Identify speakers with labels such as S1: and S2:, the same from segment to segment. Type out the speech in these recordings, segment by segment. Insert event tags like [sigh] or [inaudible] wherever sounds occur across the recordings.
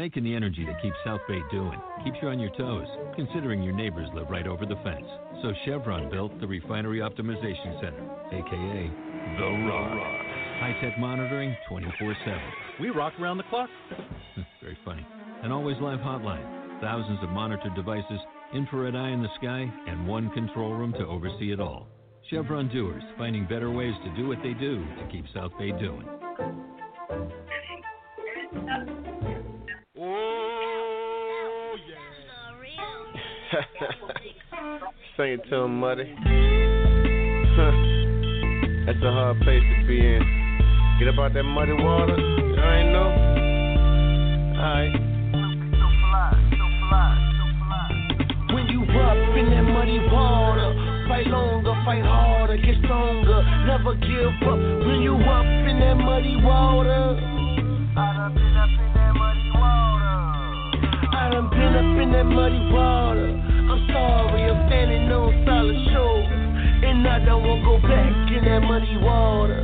S1: Making the energy that keeps South Bay doing keeps you on your toes, considering your neighbors live right over the fence. So Chevron built the Refinery Optimization Center, aka The Rock. High tech monitoring 24 7.
S2: We rock around the clock. [laughs]
S1: Very funny. An always live hotline, thousands of monitored devices, infrared eye in the sky, and one control room to oversee it all. Chevron doers finding better ways to do what they do to keep South Bay doing.
S3: Sing it to him, Muddy. [laughs] That's a hard place to be in. Get up out that muddy water. You ain't know. Alright.
S4: When you up in that muddy water, fight longer, fight harder, get stronger, never give up. When you up in that muddy water, I done been up in that muddy water. I done been up in that muddy water. I'm standing on solid shore, and I don't wanna go back in that muddy water.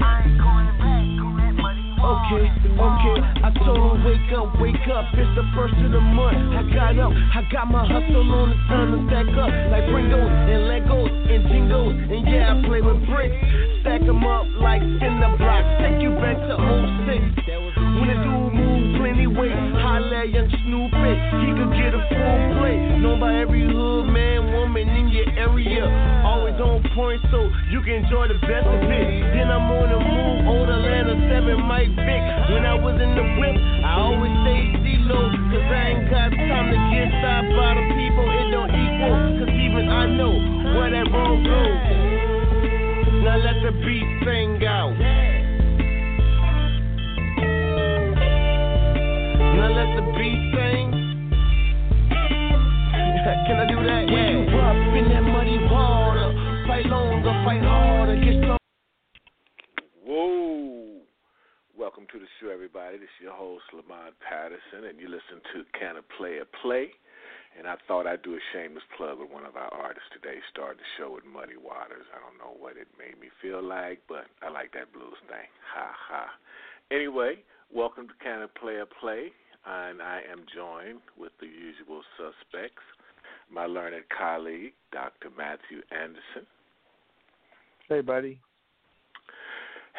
S4: I ain't going back on that muddy water. Okay, okay. I told her wake up, wake up. It's the first of the month. I got up, I got my hustle on. It's time to stack up like Pringles and Legos and Jingles. And yeah, I play with bricks. Stack 'em up like cinder blocks. Take you back to 06. When the dude weight, holla at young Snoopy. He could get a full plate. Known by every hood man, woman in your area. Always on point, so you can enjoy the best of it. Then I'm on the move, old Atlanta 7 Mike Vick. When I was in the whip, I always stayed C-low. Cause I ain't got time to get stopped by the people. It don't equal. Cause even I know where that road goes. Now let the beat sing out.
S5: Your host, Lamont Patterson, and you listen to Can a Player Play? And I thought I'd do a shameless plug with one of our artists today. Started the show with Muddy Waters. I don't know what it made me feel like, but I like that blues thing. Ha ha. Anyway, welcome to Can a Player Play? And I am joined with the usual suspects. My learned colleague, Dr. Matthew Anderson.
S3: Hey, buddy.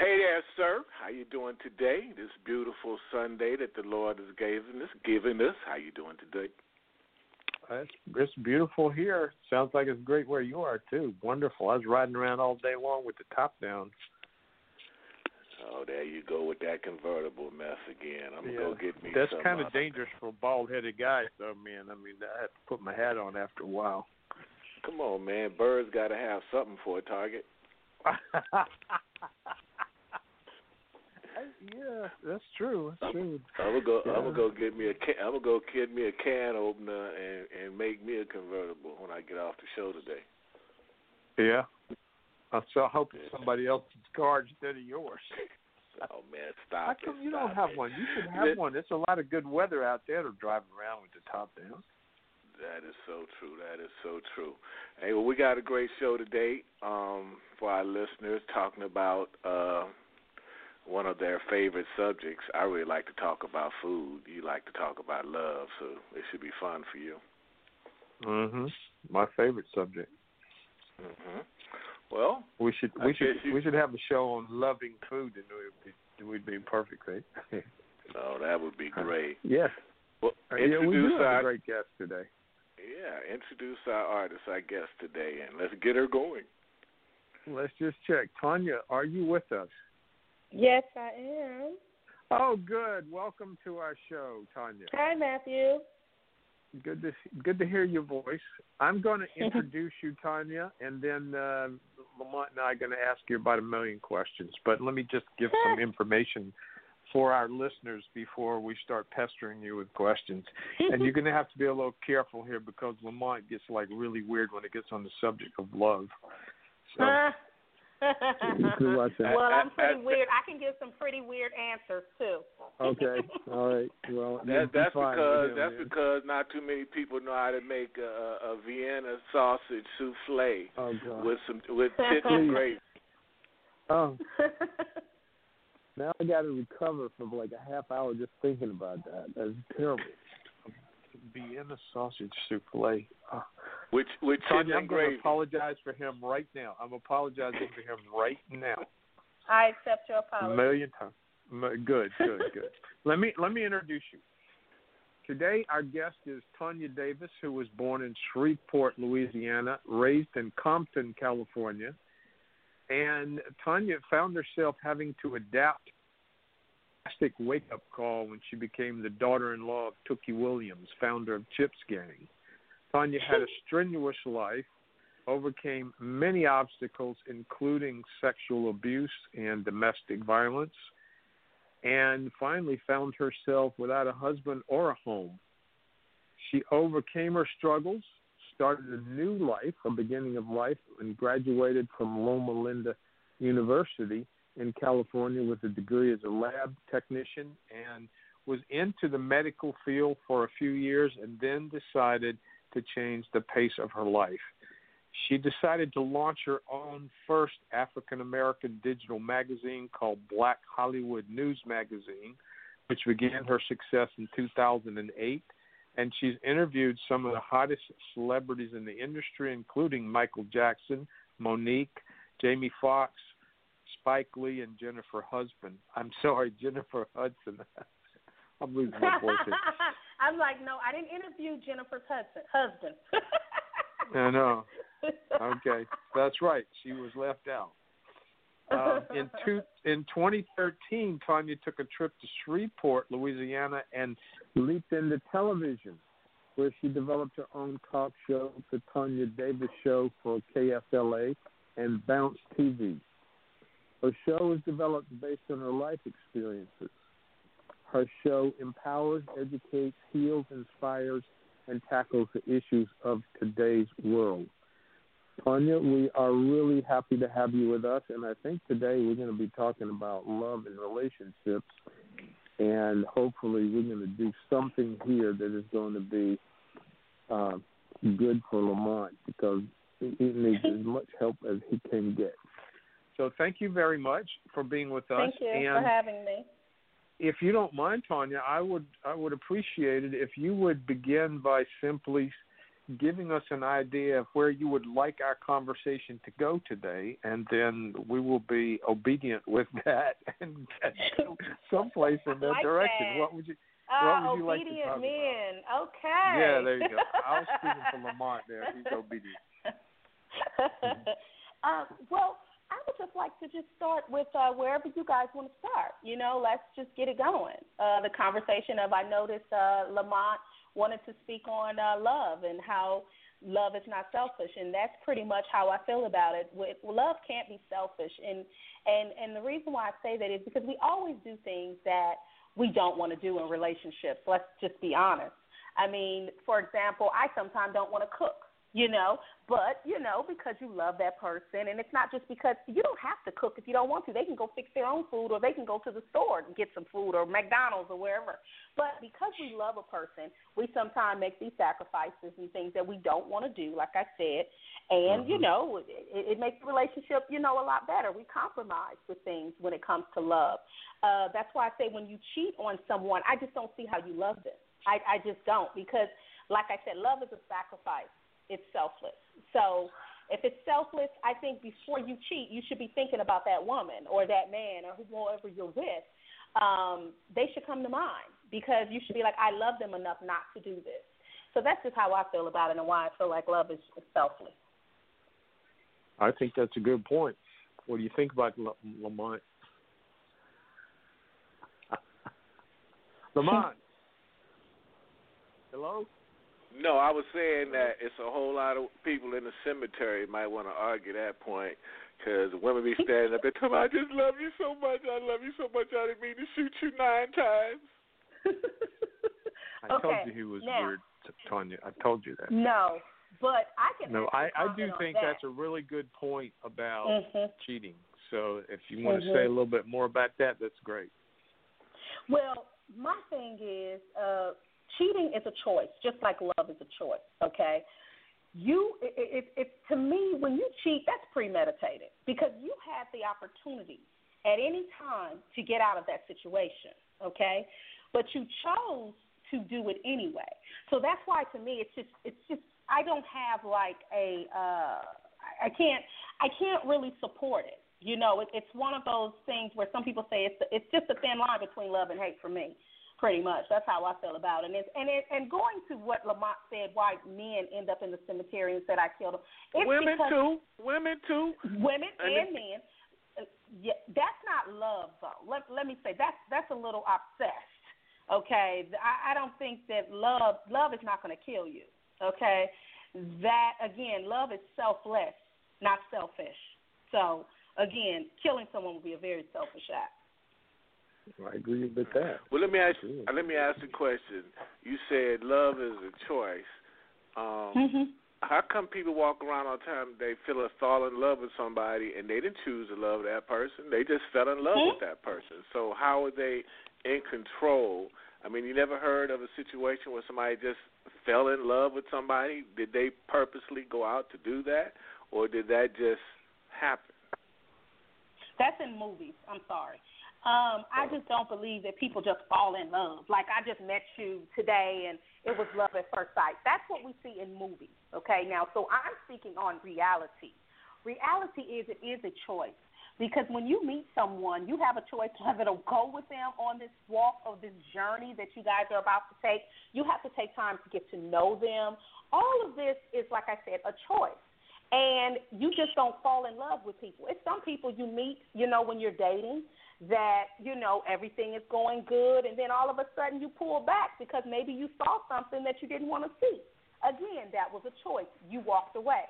S5: Hey there, sir. How you doing today? This beautiful Sunday that the Lord has given us. Given us. How you doing today?
S3: It's, it's beautiful here. Sounds like it's great where you are too. Wonderful. I was riding around all day long with the top down.
S5: Oh, there you go with that convertible mess again. I'm gonna go get me.
S3: That's kind
S5: uh,
S3: of dangerous for a bald-headed guy, though, man. I mean, I have to put my hat on after a while.
S5: Come on, man. Birds got to have something for a target. [laughs]
S3: yeah, that's true. That's true.
S5: I'm gonna go. I'm gonna go get me a. Can, I'm gonna go get me a can opener and and make me a convertible when I get off the show today.
S3: Yeah. I'm so hoping somebody else's car instead of yours. [laughs]
S5: Oh man, stop
S3: How
S5: it!
S3: come you don't have
S5: it.
S3: one? You should have
S5: Th-
S3: one. There's a lot of good weather out there to drive around with the top down.
S5: That is so true. That is so true. Hey, well, we got a great show today um, for our listeners, talking about uh, one of their favorite subjects. I really like to talk about food. You like to talk about love, so it should be fun for you.
S3: Mhm. My favorite subject.
S5: hmm Well,
S3: We should we should
S5: you-
S3: we should have a show on loving food and we'd be we'd be perfect, right? [laughs]
S5: oh, that would be great.
S3: yes.
S5: Well,
S3: Uh, yeah, we
S5: introduce
S3: do have
S5: our
S3: a great guest today.
S5: yeah, introduce our artist, I guess, today, and let's get her going.
S3: Let's just check. Tonya, are you with us?
S6: Yes, I am.
S3: Oh, good. Welcome to our show, Tonya.
S6: Hi, Matthew.
S3: Good to good to hear your voice. I'm going [laughs] to introduce you, Tonya, and then uh, Lamont and I are going to ask you about a million questions. But let me just give some [laughs] information for our listeners before we start pestering you with questions. and you're [laughs] going to have to be a little careful here because Lamont gets like really weird when it gets on the subject of love. So that.
S6: Well, I'm pretty weird. I can give some pretty weird answers too.
S3: okay, all right. Well,
S5: That, that's
S3: fine
S5: because
S3: him,
S5: that's
S3: then.
S5: because not too many people know how to make a, a Vienna sausage souffle
S3: Oh
S5: with some with tits and grapes.
S3: Oh, [laughs]
S2: Now I got to recover from like a half hour just thinking about that. That's terrible.
S3: Vienna sausage souffle. Oh.
S5: Which which Tonya,
S3: I'm going to apologize for him right now. I'm apologizing for him right now.
S6: I accept your apology.
S3: A million times. Good, good, good. [laughs] Let me let me introduce you. Today, our guest is Tonya Davis, who was born in Shreveport, Louisiana, raised in Compton, California, and Tonya found herself having to adapt a drastic wake-up call when she became the daughter-in-law of Tookie Williams, founder of Crips Gang. Tonya had a strenuous life, overcame many obstacles, including sexual abuse and domestic violence, and finally found herself without a husband or a home. She overcame her struggles, started a new life, a beginning of life, and graduated from Loma Linda University in California with a degree as a lab technician and was into the medical field for a few years and then decided to change the pace of her life. She decided to launch her own first African American digital magazine called Black Hollywood News Magazine, which began her success in 2008. And she's interviewed some of the hottest celebrities in the industry, including Michael Jackson, Monique, Jamie Foxx, Spike Lee, and Jennifer Husband. I'm sorry, [laughs] Jennifer Hudson. [laughs] I'm losing my voice. [laughs]
S6: I'm like, no, I didn't interview Jennifer's husband. Husband. [laughs]
S3: I know. Okay, that's right. She was left out. Um, in two, in 2013, Tonya took a trip to Shreveport, Louisiana, and leaped into television, where she developed her own talk show, the Tonya Davis Show for KSLA and Bounce TV. Her show is developed based on her life experiences. Her show empowers, educates, heals, inspires, and tackles the issues of today's world. Tonya, we are really happy to have you with us, and I think today we're going to be talking about love and relationships, and hopefully we're going to do something here that is going to be uh, good for Lamont because he needs as much help as he can get. So thank you very much for being with us.
S6: Thank you
S3: and
S6: for having me.
S3: If you don't mind, Tonya, I would I would appreciate it if you would begin by simply giving us an idea of where you would like our conversation to go today, and then we will be obedient with [laughs] that and [laughs] someplace in that
S6: Like
S3: direction.
S6: that.
S3: What would you?
S6: Uh,
S3: what would you like to
S6: obedient
S3: talk about?
S6: men. Okay.
S3: Yeah, there you go. I was speaking for [laughs] Lamont there. He's obedient.
S6: uh, well, I would just like to just start with uh, wherever you guys want to start. You know, let's just get it going. Uh, the conversation of I noticed uh, Lamont wanted to speak on uh, love and how love is not selfish, and that's pretty much how I feel about it. Love can't be selfish, and and and the reason why I say that is because we always do things that we don't want to do in relationships. Let's just be honest. I mean, for example, I sometimes don't want to cook, you know, but, you know, because you love that person. And it's not just because you don't have to cook if you don't want to. They can go fix their own food or they can go to the store and get some food or McDonald's or wherever. But because we love a person, we sometimes make these sacrifices and things that we don't want to do, like I said. And, you know, it, it makes the relationship, you know, a lot better. We compromise with things when it comes to love. Uh, that's why I say when you cheat on someone, I just don't see how you love them. I, I just don't because, like I said, love is a sacrifice. It's selfless. So if it's selfless, I think before you cheat, you should be thinking about that woman or that man or whoever you're with. Um, they should come to mind because you should be like, I love them enough not to do this. So that's just how I feel about it and why I feel like love is selfless.
S3: I think that's a good point. What do you think about La- Lamont? [laughs] Lamont. [laughs] Hello.
S5: No, I was saying that it's a whole lot of people in the cemetery might want to argue that point because women be standing up there talking, "I just love you so much. I love you so much. I didn't mean to shoot you nine times." [laughs]
S3: I told you he was
S6: now-
S3: weird, Tonya. I told you that.
S6: No, but I can.
S3: No, I, I do think
S6: that.
S3: that's a really good point about
S6: Mhm.
S3: cheating. So if you want
S6: Mhm.
S3: to say a little bit more about that, that's great.
S6: Well, my thing is, uh, cheating is a choice, just like love is a choice. Okay, you, it, it, it, to me, when you cheat, that's premeditated because you had the opportunity at any time to get out of that situation, okay? But you chose to do it anyway. So that's why to me it's just it's just I don't have like a uh I can't I can't really support it. You know, it, it's one of those things where some people say it's it's just a thin line between love and hate for me. Pretty much, that's how I feel about it. And it's, and it, and going to what Lamont said, why men end up in the cemetery and said I killed him. It's
S5: women too, women too,
S6: women
S5: and,
S6: and men. Yeah, that's not love though. Let let me say that's that's a little obsessed. Okay, I, I don't think that love love is not going to kill you. Okay, that again, love is selfless, not selfish. So again, killing someone would be a very selfish act.
S2: I agree with that.
S5: Well, let me ask. You, let me ask the question. You said love is a choice. Um,
S6: mm-hmm.
S5: How come people walk around all the time? They feel a fall in love with somebody, and they didn't choose to love that person. They just fell in love
S6: mm-hmm.
S5: with that person. So how are they in control? I mean, you never heard of a situation where somebody just fell in love with somebody. Did they purposely go out to do that, or did that just happen?
S6: That's in movies. I'm sorry. Um, I just don't believe that people just fall in love. Like I just met you today and it was love at first sight. That's what we see in movies. Okay, now so I'm speaking on reality. Reality is it is a choice. Because when you meet someone, you have a choice whether to go with them on this walk of this journey that you guys are about to take. You have to take time to get to know them. All of this is, like I said, a choice and you just don't fall in love with people. It's some people you meet, you know, when you're dating that, you know, everything is going good and then all of a sudden you pull back because maybe you saw something that you didn't want to see. Again, that was a choice. You walked away.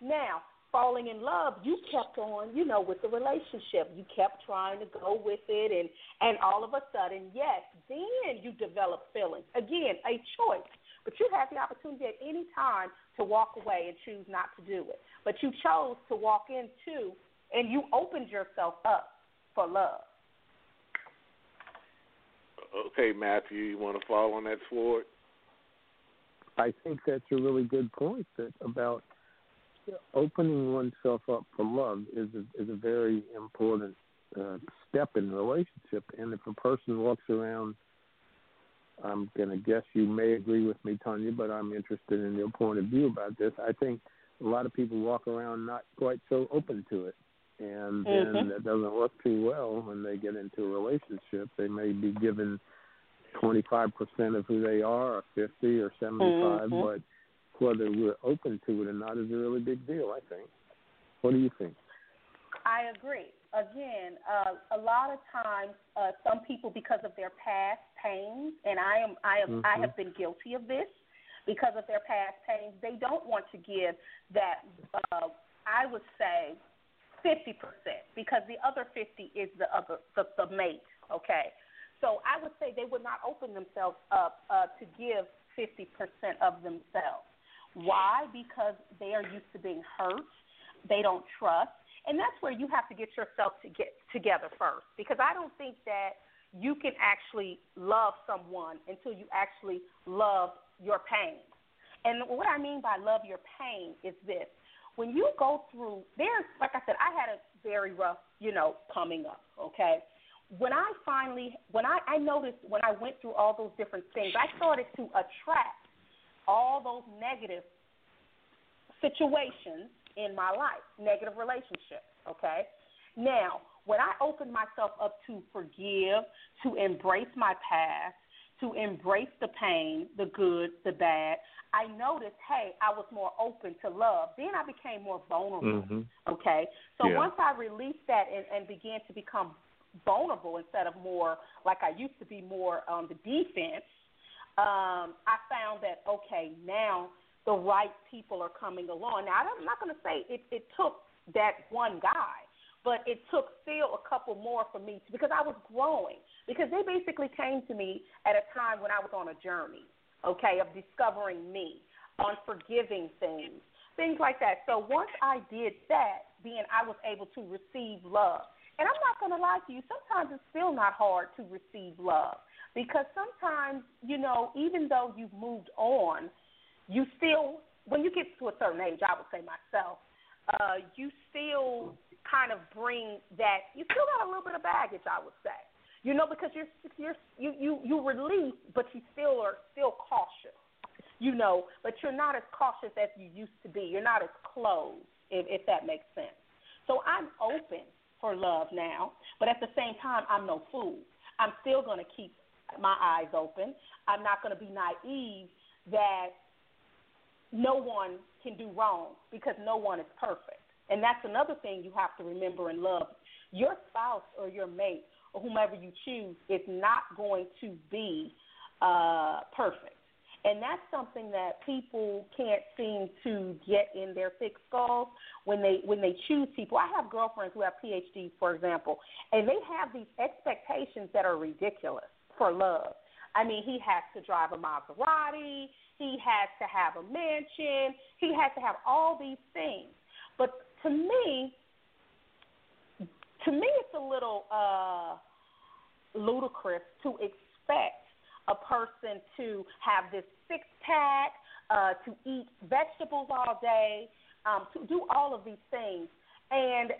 S6: Now, falling in love, you kept on, you know, with the relationship. You kept trying to go with it and and all of a sudden, yes, then you develop feelings. Again, a choice. But you have the opportunity at any time to walk away and choose not to do it. But you chose to walk into and you opened yourself up for love.
S5: Okay, Matthew, you want to fall on that sword?
S2: I think that's a really good point that about opening oneself up for love is a, is a very important uh, step in the relationship. And if a person walks around I'm going to guess you may agree with me, Tonya, but I'm interested in your point of view about this. I think a lot of people walk around not quite so open to it, and
S6: mm-hmm.
S2: then that doesn't work too well when they get into a relationship. They may be given 25% of who they are, or 50 or 75,
S6: mm-hmm.
S2: but whether we're open to it or not is a really big deal. I think. What do you think?
S6: I agree again, uh, a lot of times, uh, some people, because of their past pains, and I am, I am,
S2: mm-hmm.
S6: I have been guilty of this, because of their past pains, they don't want to give that. Uh, I would say, fifty percent, because the other fifty is the other, the, the mate. Okay, so I would say they would not open themselves up uh, to give fifty percent of themselves. Why? Because they are used to being hurt. They don't trust and that's where you have to get yourself to get together first because I don't think that you can actually love someone until you actually love your pain. And what I mean by love your pain is this. When you go through there's like I said, I had a very rough, you know, coming up, okay? When I finally when I, I noticed when I went through all those different things, I started to attract all those negative situations in my life, negative relationships, okay? Now, when I opened myself up to forgive, to embrace my past, to embrace the pain, the good, the bad, I noticed, hey, I was more open to love. Then I became more vulnerable.
S2: Mm-hmm.
S6: Okay? So
S2: yeah.
S6: once I released that and, and began to become vulnerable instead of more like I used to be more on the defense, um, I found that, okay, now the right people are coming along. Now, I'm not going to say it, it took that one guy, but it took still a couple more for me to, because I was growing. Because they basically came to me at a time when I was on a journey, okay, of discovering me, on forgiving things, things like that. So once I did that, then I was able to receive love. And I'm not going to lie to you, sometimes it's still not hard to receive love because sometimes, you know, even though you've moved on, you still, when you get to a certain age, I would say myself, uh, you still kind of bring that you still got a little bit of baggage, I would say. You know, because you're you're you you you release, but you still are still cautious. You know, but you're not as cautious as you used to be. You're not as closed, if, if that makes sense. So I'm open for love now, but at the same time, I'm no fool. I'm still going to keep my eyes open. I'm not going to be naive that no one can do wrong because no one is perfect. And that's another thing you have to remember in love. Your spouse or your mate or whomever you choose is not going to be uh, perfect. And that's something that people can't seem to get in their thick skulls when they when they choose people. I have girlfriends who have PhDs, for example, and they have these expectations that are ridiculous for love. I mean, he has to drive a Maserati, he has to have a mansion, he has to have all these things. To me, to me, it's a little uh, ludicrous to expect a person to have this six pack, uh, to eat vegetables all day, um, to do all of these things, and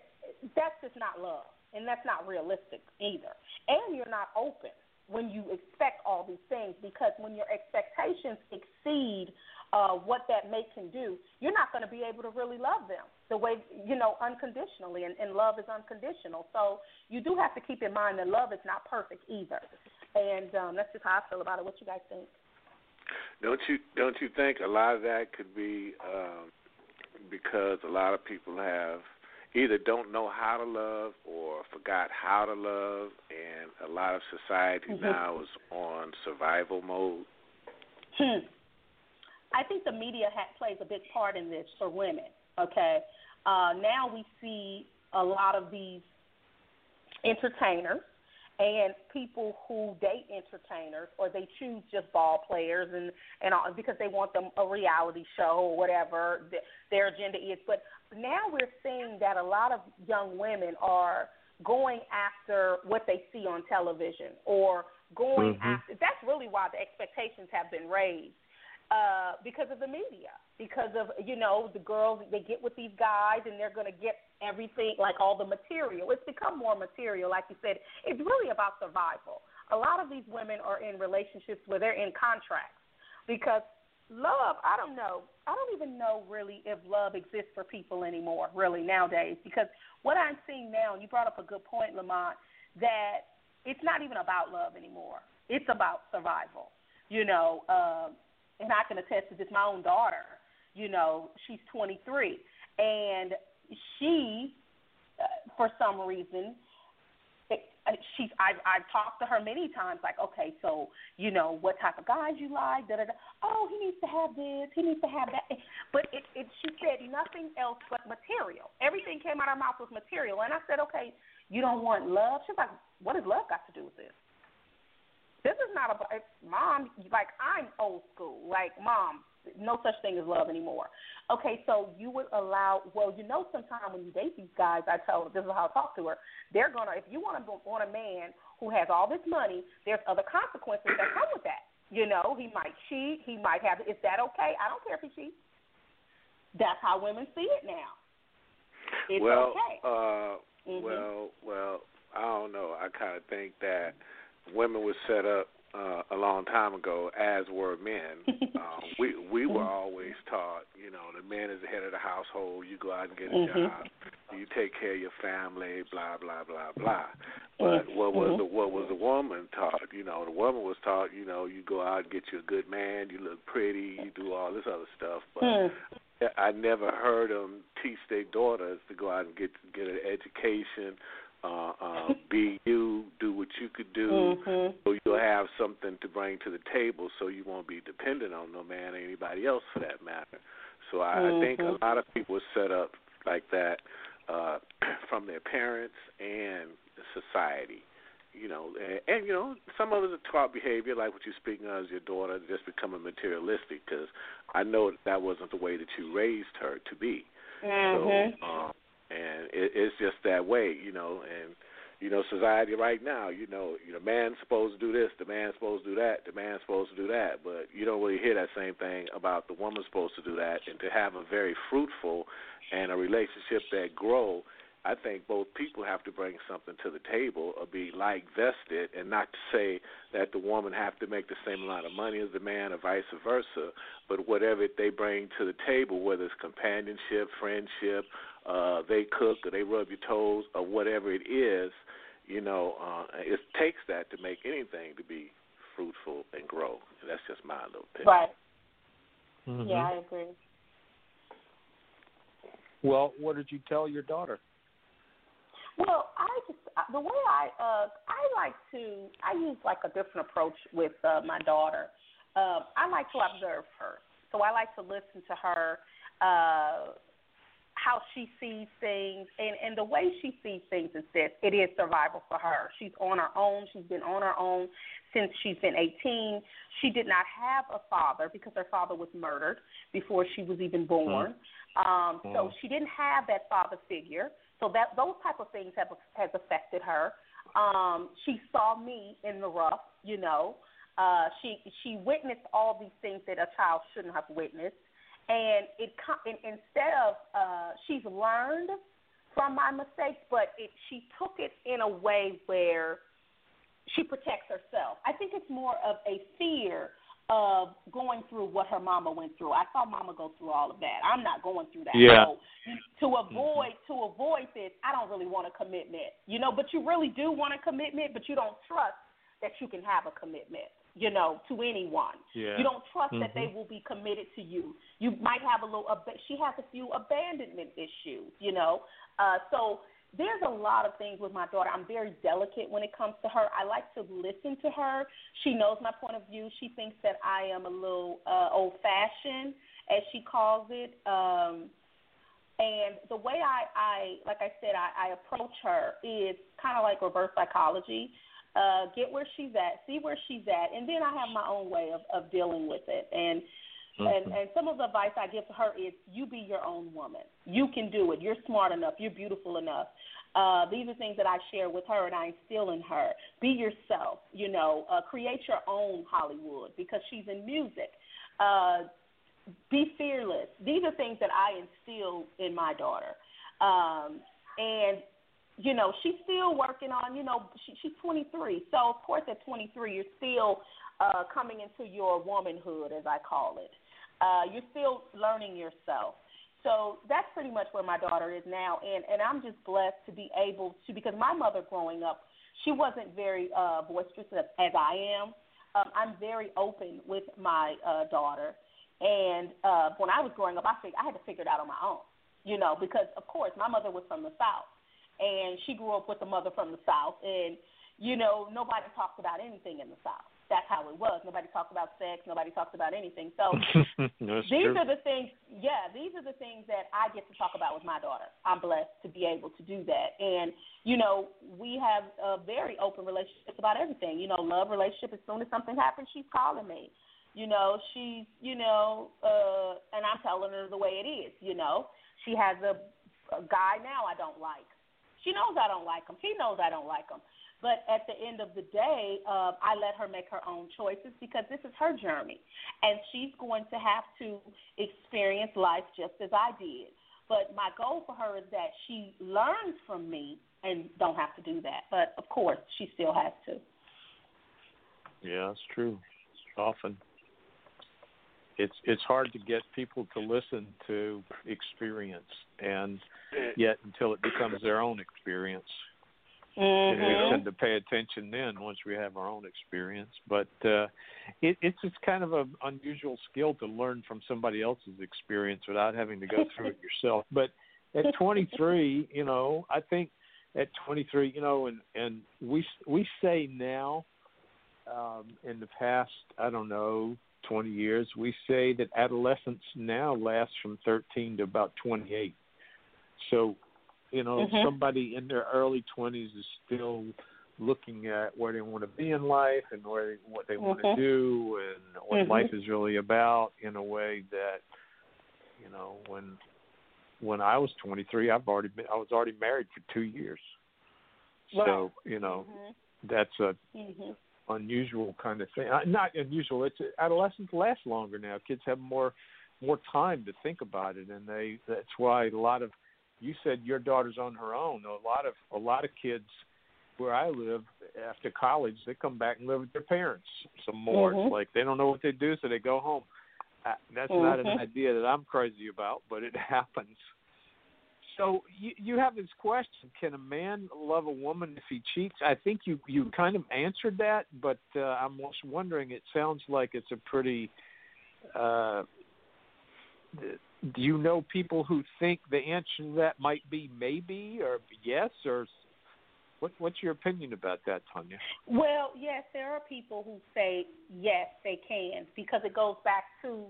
S6: that's just not love, and that's not realistic either. And you're not open when you expect all these things because when your expectations exceed uh, what that mate can do, you're not going to be able to really love them the way you know unconditionally, and, and love is unconditional. So you do have to keep in mind that love is not perfect either, and um, that's just how I feel about it. What you guys think?
S5: Don't you don't you think a lot of that could be um, because a lot of people have either don't know how to love or forgot how to love, and a lot of society mm-hmm. now is on survival mode.
S6: Hmm. I think the media ha- plays a big part in this for women. Okay, uh, now we see a lot of these entertainers and people who date entertainers or they choose just ball players and and all, because they want them a reality show or whatever th- their agenda is. But now we're seeing that a lot of young women are going after what they see on television or going mm-hmm. after that's really why the expectations have been raised uh, because of the media, because of you know the girls they get with these guys and they're going to get everything like all the material. It's become more material, like you said. It's really about survival. A lot of these women are in relationships where they're in contracts because love. I don't know. I don't even know really if love exists for people anymore, really nowadays. Because what I'm seeing now, and you brought up a good point, Lamont, that it's not even about love anymore. It's about survival. You know, um, and I can attest to this. My own daughter, you know, she's 23, and she, uh, for some reason, uh, she's I've I've talked to her many times, like, okay, so you know what type of guys you like, da da da. Oh, he needs to have this, he needs to have that. But it, it she said nothing else but material. Everything came out of her mouth was material, and I said, okay, you don't want love. She's like, what does love got to do with this? This is not about mom. Like I'm old school. Like mom, no such thing as love anymore. Okay, so you would allow. Well, you know, sometimes when you date these guys, I tell her this is how I talk to her. They're gonna. If you want to want a man who has all this money, there's other consequences that come with that. You know, he might cheat. He might have. Is that okay? I don't care if he cheats. That's how women see it now. It's
S5: well,
S6: okay.
S5: uh,
S6: mm-hmm.
S5: well, well. I don't know. I kind of think that women were set up uh, a long time ago, as were men. [laughs] um, we we were always taught, you know, the man is the head of the household. You go out and get a
S6: mm-hmm.
S5: job. You take care of your family. Blah blah blah blah. But what was the what was the woman taught? You know, the woman was taught, you know, you go out and get you a good man. You look pretty. You do all this other stuff. But
S6: mm.
S5: I never heard them teach their daughters to go out and get get an education uh, uh, be you, do what you could do,
S6: mm-hmm.
S5: so you'll have something to bring to the table, so you won't be dependent on no man or anybody else for that matter. So I,
S6: mm-hmm.
S5: I think a lot of people are set up like that uh, [clears throat] from their parents and society. You know, and, and you know, some of us are taught behavior like what you're speaking of as your daughter, just becoming materialistic. Because I know that wasn't the way that you raised her to be.
S6: Mm-hmm.
S5: So, um, and it, it's just that way, you know. And you know, society right now, you know, you know, man's supposed to do this, the man's supposed to do that, the man's supposed to do that, but you don't really hear that same thing about the woman's supposed to do that, and to have a very fruitful and a relationship that grow I think both people have to bring something to the table or be like vested, and not to say that the woman have to make the same amount of money as the man or vice versa. But whatever they bring to the table, whether it's companionship, friendship, uh, they cook or they rub your toes or whatever it is, you know, uh, it takes that to make anything to be fruitful and grow. That's just my little opinion.
S6: Right.
S2: Mm-hmm.
S6: Yeah, I agree.
S3: Well, what did you tell your daughter?
S6: Well, I just uh, the way I uh I like to I use like a different approach with uh, my daughter. Uh, I like to observe her, so I like to listen to her. Uh, how she sees things and and the way she sees things is this it is survival for her. She's on her own. She's been on her own since she's been 18 she did not have a father because her father was murdered before she was even born. Mm. um mm. so she didn't have that father figure. So that those type of things have has affected her. Um she saw me in the rough you know. Uh she she witnessed all these things that a child shouldn't have witnessed and it and instead of uh, she's learned from my mistakes, but it, she took it in a way where she protects herself. I think it's more of a fear of going through what her mama went through. I saw mama go through all of that. I'm not going through that.
S3: Yeah.
S6: So to avoid to avoid this, I don't really want a commitment. You know, but you really do want a commitment, but you don't trust that you can have a commitment you know, to anyone.
S3: Yeah.
S6: You don't trust
S3: mm-hmm.
S6: that they will be committed to you. You might have a little. She has a few abandonment issues, you know. Uh, so there's a lot of things with my daughter. I'm very delicate when it comes to her. I like to listen to her. She knows my point of view. She thinks that I am a little uh, old fashioned, as she calls it. Um, and the way I, I like I said, I, I approach her is kind of like reverse psychology uh, get where she's at, see where she's at, and then I have my own way of, of dealing with it. And mm-hmm. and and some of the advice I give to her is you be your own woman. You can do it. You're smart enough. You're beautiful enough. Uh, these are things that I share with her and I instill in her. Be yourself. You know, uh, create your own Hollywood because she's in music. Uh, be fearless. These are things that I instill in my daughter. Um, and you know, she's still working on, you know, she, she's 23. So, of course, at 23, you're still uh, coming into your womanhood, as I call it. Uh, you're still learning yourself. So that's pretty much where my daughter is now, and and I'm just blessed to be able to because my mother growing up, she wasn't very uh, boisterous as, as I am. Um, I'm very open with my uh, daughter, and uh, when I was growing up, I figured I had to figure it out on my own, you know, because of course my mother was from the south, and she grew up with a mother from the South, and you know nobody talked about anything in the South. That's how it was. Nobody talked about sex. Nobody talked about anything. So [laughs] these
S3: true.
S6: are the things. Yeah, these are the things that I get to talk about with my daughter. I'm blessed to be able to do that, and you know we have a very open relationship about everything. You know, love relationship. As soon as something happens, she's calling me. You know, she's you know, uh, and I'm telling her the way it is. You know, she has a, a guy now I don't like she knows I don't like him. He knows I don't like him. But at the end of the day, uh, I let her make her own choices because this is her journey, and she's going to have to experience life just as I did. But my goal for her is that she learns from me and don't have to do that. But of course, she still has to.
S3: Yeah, that's true. Often, it's it's hard to get people to listen to experience, and yet until it becomes their own experience.
S6: Mm-hmm.
S3: And we tend to pay attention then once we have our own experience. But uh, it, it's just kind of an unusual skill to learn from somebody else's experience without having to go through it [laughs] yourself. But at 23, you know, I think at 23, you know, and and we we say now, um, in the past, I don't know, 20 years, we say that adolescence now lasts from 13 to about 28. So, you know,
S6: mm-hmm.
S3: somebody in their early 20s is still looking at where they want to be in life and where what they want
S6: mm-hmm.
S3: to do and what
S6: mm-hmm.
S3: life is really about in a way that you know when when I was 23 I've already been I was already married for 2 years.
S6: Right.
S3: So, you know,
S6: mm-hmm.
S3: that's a
S6: Mhm.
S3: Unusual kind of thing. Uh, Not unusual. It's adolescents last longer now. Kids have more more time to think about it, and they that's why a lot of you said your daughter's on her own. A lot of a lot of kids where I live after college, they come back and live with their parents some more.
S6: Mhm.
S3: It's like they don't know what they do, so they go home. Uh, that's not an
S6: Mhm.
S3: idea that I'm crazy about, but it [laughs] happens. So you you have this question: Can a man love a woman if he cheats? I think you you kind of answered that, but uh, I'm just wondering. It sounds like it's a pretty. Uh, do you know people who think the answer to that might be maybe or yes or what? What's your opinion about that, Tonya?
S6: Well, yes, there are people who say yes, they can, because it goes back to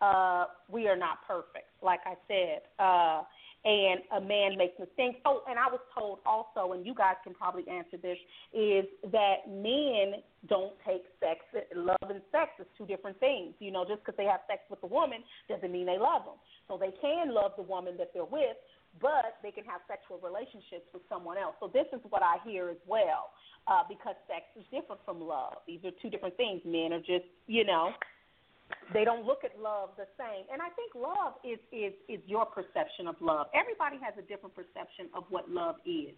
S6: uh, we are not perfect, like I said, uh, and a man makes mistakes. Oh, and I was told also, and you guys can probably answer this, is that men don't take sex, love and sex is two different things. You know, just because they have sex with a woman doesn't mean they love them. So they can love the woman that they're with, but they can have sexual relationships with someone else. So this is what I hear as well, uh, because sex is different from love. These are two different things. Men are just, you know, they don't look at love the same. And I think love is is is your perception of love. Everybody has a different perception of what love is.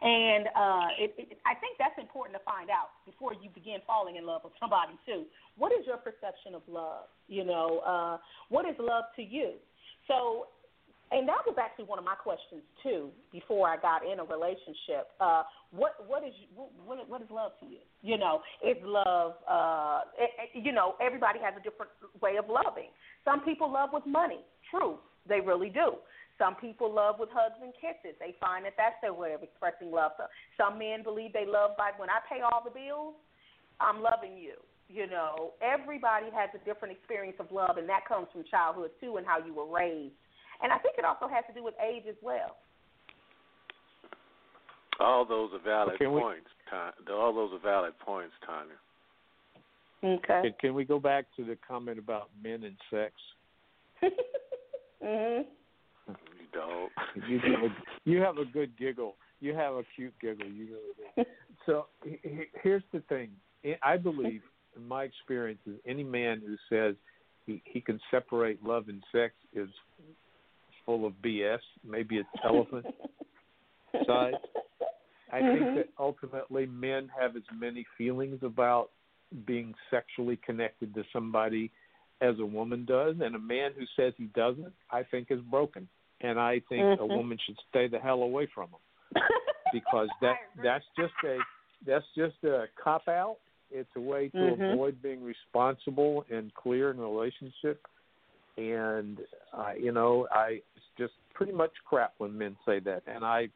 S6: And uh, it, it, I think that's important to find out before you begin falling in love with somebody too. What is your perception of love? You know, uh, what is love to you? So and that was actually one of my questions too before I got in a relationship. Uh, what what is what, what is love to you? You know, is love? Uh, it, it, you know, everybody has a different way of loving. Some people love with money. True, they really do. Some people love with hugs and kisses. They find that that's their way of expressing love. Some men believe they love by when I pay all the bills, I'm loving you. You know, everybody has a different experience of love, and that comes from childhood too, and how you were raised and I think it also has to do with age as well.
S5: All those are valid
S3: Can we-
S5: points. Ton- All those are valid points, Tonya.
S6: Okay.
S3: Can, can we go back to the comment about men and sex? [laughs]
S6: mhm.
S5: You don't. [laughs]
S3: You have a you have a good giggle. You have a cute giggle. You really do. [laughs] So he- he- here's the thing. I believe, in my experience, is any man who says he he can separate love and sex is full of BS. Maybe it's [laughs] elephant size. I think
S6: Mhm.
S3: that ultimately men have as many feelings about being sexually connected to somebody as a woman does, and a man who says he doesn't, I think, is broken. And I think a
S6: Mhm.
S3: woman should stay the hell away from him [laughs] because that that's just a that's just a cop out. It's a way to
S6: Mhm.
S3: avoid being responsible and clear in a relationship. And uh, you know, I it's just pretty much crap when men say that, and I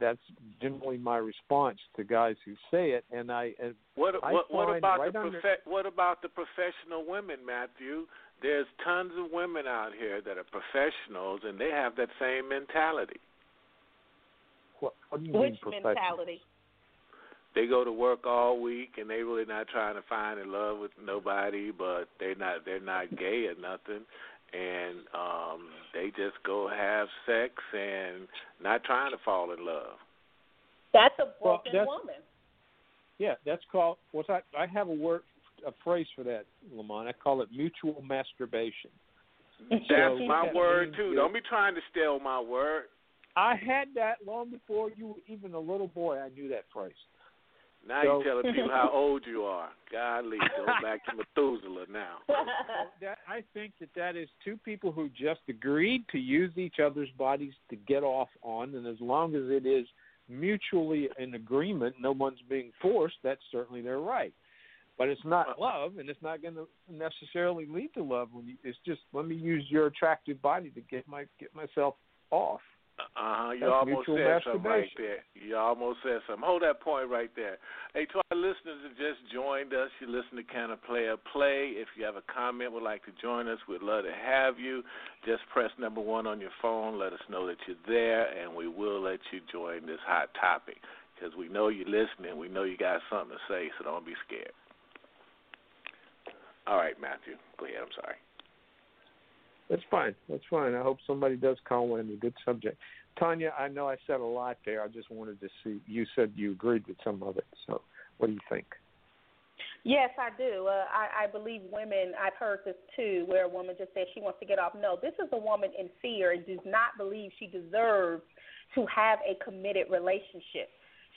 S3: that's generally my response to guys who say it. And I and
S5: What
S3: I
S5: what what
S3: find
S5: about
S3: right
S5: the
S3: under-
S5: profe- what about the professional women, Matthew? There's tons of women out here that are professionals and they have that same mentality.
S3: what, what do you
S6: Which
S3: mean
S6: mentality?
S5: They go to work all week and they really not trying to find in love with nobody, but they're not they're not gay or nothing and um they just go have sex and not trying to fall in love.
S6: That's a
S3: Well,
S6: broken
S3: that's-
S6: woman.
S3: Yeah, that's called. What's I? I have a word, a phrase for that, Lamont. I call it mutual masturbation.
S5: That's
S3: So
S5: my
S3: that
S5: word too.
S3: that-
S5: Don't be trying to steal my word.
S3: I had that long before you were even a little boy. I knew that phrase.
S5: Now
S3: So-
S5: you're telling people how [laughs] old you are. Golly, go back to Methuselah now. [laughs]
S3: that I think that that is two people who just agreed to use each other's bodies to get off on, and as long as it is mutually in agreement, no one's being forced. That's certainly their right. But it's not love, and it's not going to necessarily lead to love. When you, it's just let me use your attractive body to get my get myself off.
S5: Uh huh. You
S3: That's
S5: almost said something right there. You almost said something. Hold that point right there. Hey, to our listeners that just joined us, you listen to Can a Player Play. If you have a comment, would like to join us, we'd love to have you. Just press number one on your phone. Let us know that you're there, and we will let you join this hot topic because we know you're listening. We know you got something to say, so don't be scared. All right, Matthew. Go ahead. I'm sorry.
S3: That's fine. That's fine. I hope somebody does call in. A good subject. Tonya, I know I said a lot there. I just wanted to see. You said you agreed with some of it. So, what do you think?
S6: Yes, I do. Uh, I, I believe women. I've heard this too, where a woman just says she wants to get off. No, this is a woman in fear and does not believe she deserves to have a committed relationship.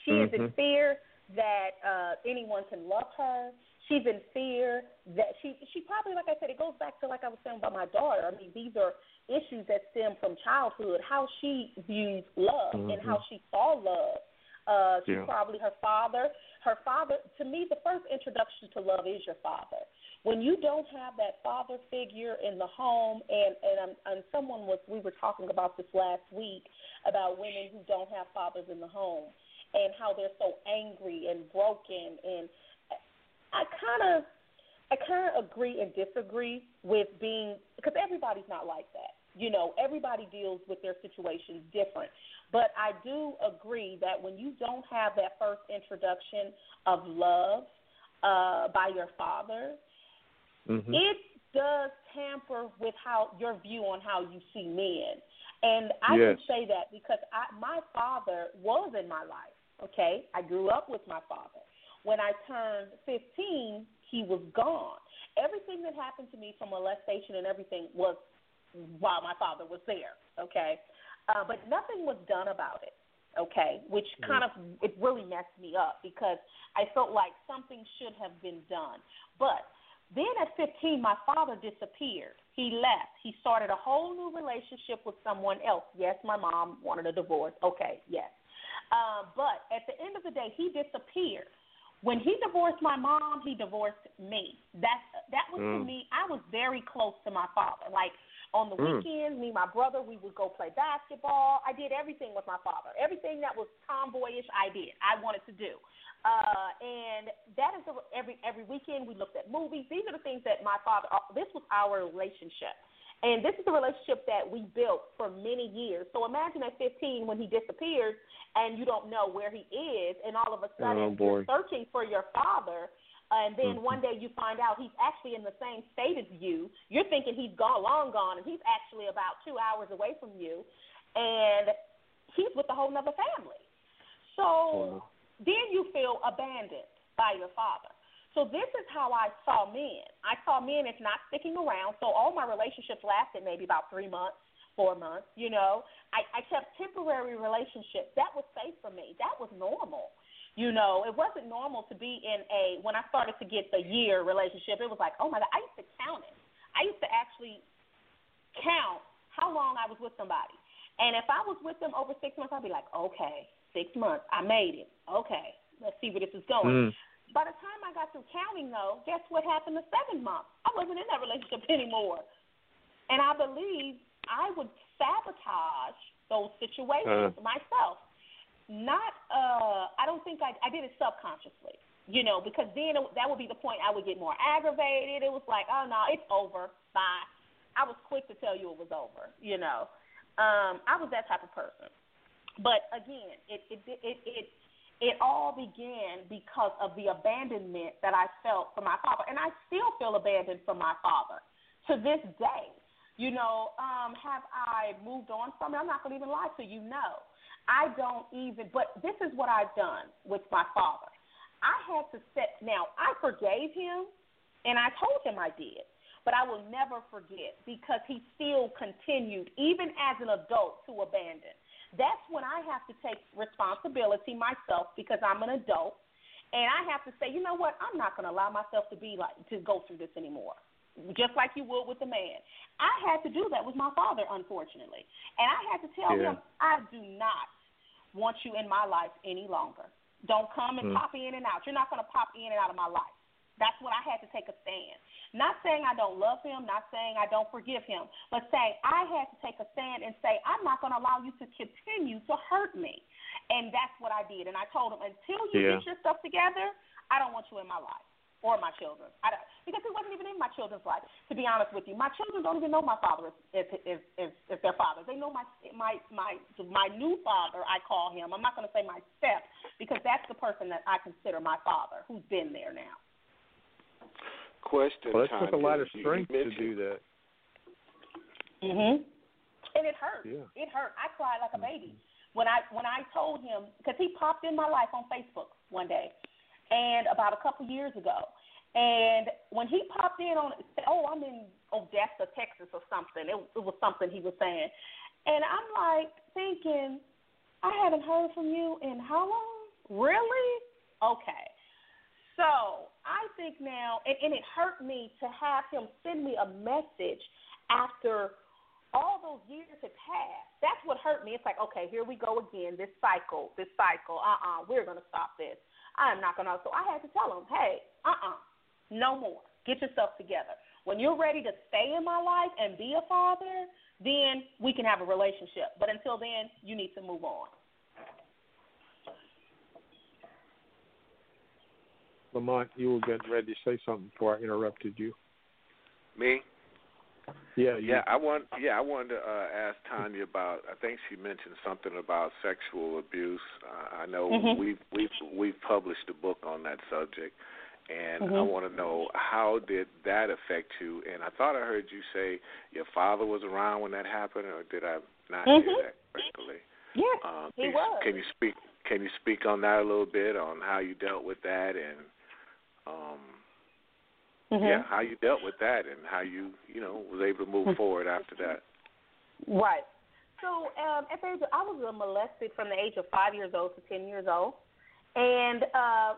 S6: She
S2: mm-hmm.
S6: is in
S2: Mm-hmm.
S6: fear that uh, anyone can love her. She's in fear that she she probably like I said it goes back to like I was saying about my daughter. I mean these are issues that stem from childhood, how she views love
S2: mm-hmm.
S6: and how she saw love. Uh, she's
S2: Yeah.
S6: probably her father. Her father, to me, the first introduction to love is your father. When you don't have that father figure in the home, and and um, and someone was, we were talking about this last week about women who don't have fathers in the home, and how they're so angry and broken. And I kind of, I kind of agree and disagree with being because everybody's not like that. You know, everybody deals with their situations different. But I do agree that when you don't have that first introduction of love uh, by your father,
S2: Mm-hmm.
S6: it does tamper with how your view on how you see men. And I
S2: Yes.
S6: can say that because I, my father was in my life. Okay, I grew up with my father. When I turned 15, he was gone. Everything that happened to me from molestation and everything was while my father was there. Okay, uh, but nothing was done about it. Okay, which kind of it really messed me up because I felt like something should have been done. But then at 15, my father disappeared. He left. He started a whole new relationship with someone else. Yes, my mom wanted a divorce. Okay, yes. Uh, but at the end of the day, he disappeared. When he divorced my mom, he divorced me. That that was to
S2: Mm.
S6: me. I was very close to my father. Like on the
S2: Mm.
S6: weekends, me and my brother, we would go play basketball. I did everything with my father. Everything that was tomboyish, I did. I wanted to do. Uh, and that is a, every every weekend we looked at movies. These are the things that my father. uh, This was our relationship, and this is a relationship that we built for many years. So imagine at 15 when he disappears and you don't know where he is, and all of a sudden
S2: Oh,
S6: you're searching for your father. And then
S2: Mhm.
S6: one day you find out he's actually in the same state as you. You're thinking he's gone, long gone, and he's actually about two hours away from you, and he's with a whole other family. So
S2: Wow.
S6: then you feel abandoned by your father. So this is how I saw men. I saw men as not sticking around. So all my relationships lasted maybe about three months, four months. You know, I, I kept temporary relationships. That was safe for me. That was normal. You know, it wasn't normal to be in a when I started to get the year relationship. It was like, oh my god, I used to count it. I used to actually count how long I was with somebody. And if I was with them over six months, I'd be like, okay, six months, I made it. Okay, let's see where this is going.
S2: Mm.
S6: By the time I got through counting, though, guess what happened to seven months? I wasn't in that relationship [laughs] anymore. And I believe I would sabotage those situations myself. Not, uh, I don't think I, I did it subconsciously, you know, because then it, that would be the point I would get more aggravated. It was like, oh, no, it's over. Bye. I was quick to tell you it was over, you know. Um, I was that type of person. But again, it, it, it, it, it all began because of the abandonment that I felt from my father. And I still feel abandoned from my father to this day. You know, um, have I moved on from it? I'm not going to even lie to you, no. I don't even, but this is what I've done with my father. I had to set, now, I forgave him, and I told him I did, but I will never forget because he still continued, even as an adult, to abandon that's when I have to take responsibility myself because I'm an adult, and I have to say, you know what, I'm not going to allow myself to be like to go through this anymore. Just like you would with a man, I had to do that with my father, unfortunately, and I had to tell
S2: Yeah.
S6: him I do not want you in my life any longer. Don't come and
S2: Hmm.
S6: pop in and out. You're not going to pop in and out of my life. That's when I had to take a stand. Not saying I don't love him, not saying I don't forgive him, but saying I had to take a stand and say, I'm not going to allow you to continue to hurt me. And that's what I did. And I told him, until you
S2: Yeah.
S6: get your stuff together, I don't want you in my life or my children. I don't, because it wasn't even in my children's life, to be honest with you. My children don't even know my father is, is, is, is their father. They know my, my, my, my new father, I call him. I'm not going to say my step, because that's the person that I consider my father, who's been there now.
S5: Question
S2: Well, that took a lot of
S5: You- you
S2: strength to do that.
S6: Mhm. And it hurt.
S2: Yeah.
S6: It hurt. I cried like a baby when I when I told him because he popped in my life on Facebook one day, and about a couple years ago, And when he popped in on "Oh, I'm in Odessa, Texas, or something," it, it was something he was saying, and I'm like thinking, I haven't heard from you in how long? Really? Okay. So I think now, and, and it hurt me to have him send me a message after all those years had passed. That's what hurt me. It's like, okay, here we go again. This cycle, this cycle. Uh uh-uh, uh, we are gonna stop this. I am not gonna. So I had to tell him, hey, uh uh-uh, uh, no more. Get yourself together. When you're ready to stay in my life and be a father, then we can have a relationship. But until then, you need to move on.
S3: Lamont, you were getting ready to say something before I interrupted you.
S5: Me?
S3: Yeah,
S5: yeah. I want. Yeah, I wanted to uh, ask Tonya about. I think she mentioned something about sexual abuse. Uh, I know
S6: mm-hmm.
S5: we've we've we've published a book on that subject, and
S6: mm-hmm.
S5: I want to know how did that affect you? And I thought I heard you say your father was around when that happened, or did I not
S6: mm-hmm.
S5: hear that correctly?
S6: Yes,
S5: um,
S6: he
S5: can you,
S6: was.
S5: Can you speak? Can you speak on that a little bit on how you dealt with that and um,
S6: mm-hmm.
S5: yeah, how you dealt with that and how you you know was able to move forward after that?
S6: Right. So um, at the age of, I was molested from the age of five years old to ten years old, and uh,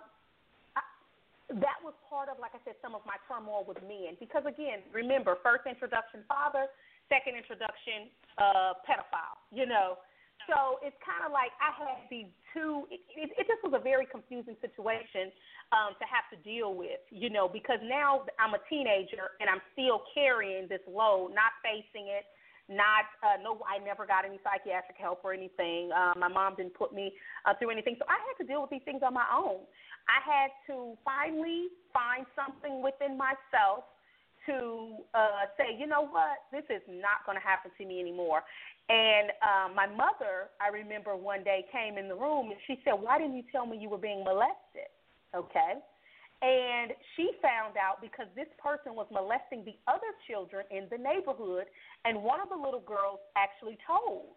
S6: that was part of, like I said, some of my turmoil with men. Because again, remember, first introduction father, second introduction uh, pedophile. You know, so it's kind of like I had these two. It, it, it just was a very confusing situation um, to have to deal with. You know, because now I'm a teenager and I'm still carrying this load, not facing it not uh, no I never got any psychiatric help or anything. Um, my mom didn't put me uh, through anything, so I had to deal with these things on my own. I had to finally find something within myself to uh, say, you know what, this is not going to happen to me anymore. And um, my mother, I remember one day came in the room and she said, "Why didn't you tell me you were being molested?" Okay. And she found out because this person was molesting the other children in the neighborhood, and one of the little girls actually told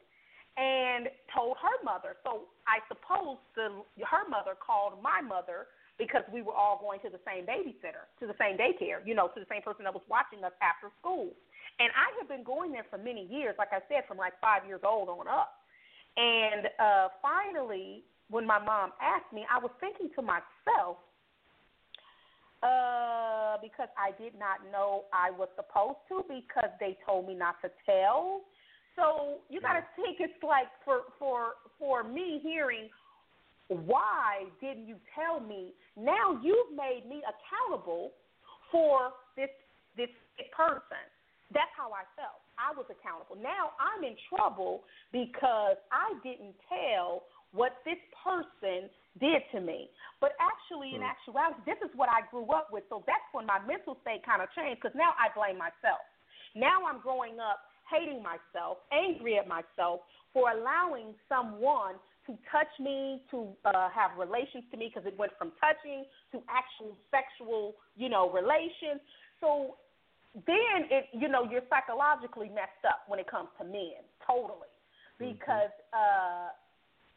S6: and told her mother. So I suppose the her mother called my mother because we were all going to the same babysitter, to the same daycare, you know, to the same person that was watching us after school. And I had been going there for many years, like I said, from like five years old on up. And uh, finally, when my mom asked me, I was thinking to myself, uh, because I did not know I was supposed to, because they told me not to tell so you got to think it's like for for for me hearing why didn't you tell me? Now you've made me accountable for this this person. That's how I felt. I was accountable. Now I'm in trouble because I didn't tell what this person did to me. But actually, in hmm. actuality, this is what I grew up with. So that's when my mental state kind of changed because now I blame myself. Now I'm growing up hating myself, angry at myself for allowing someone to touch me, to uh, have relations to me, because it went from touching to actual sexual, you know, relations. So then it, you know, you're psychologically messed up when it comes to men, totally, mm-hmm. because. Mm-hmm. uh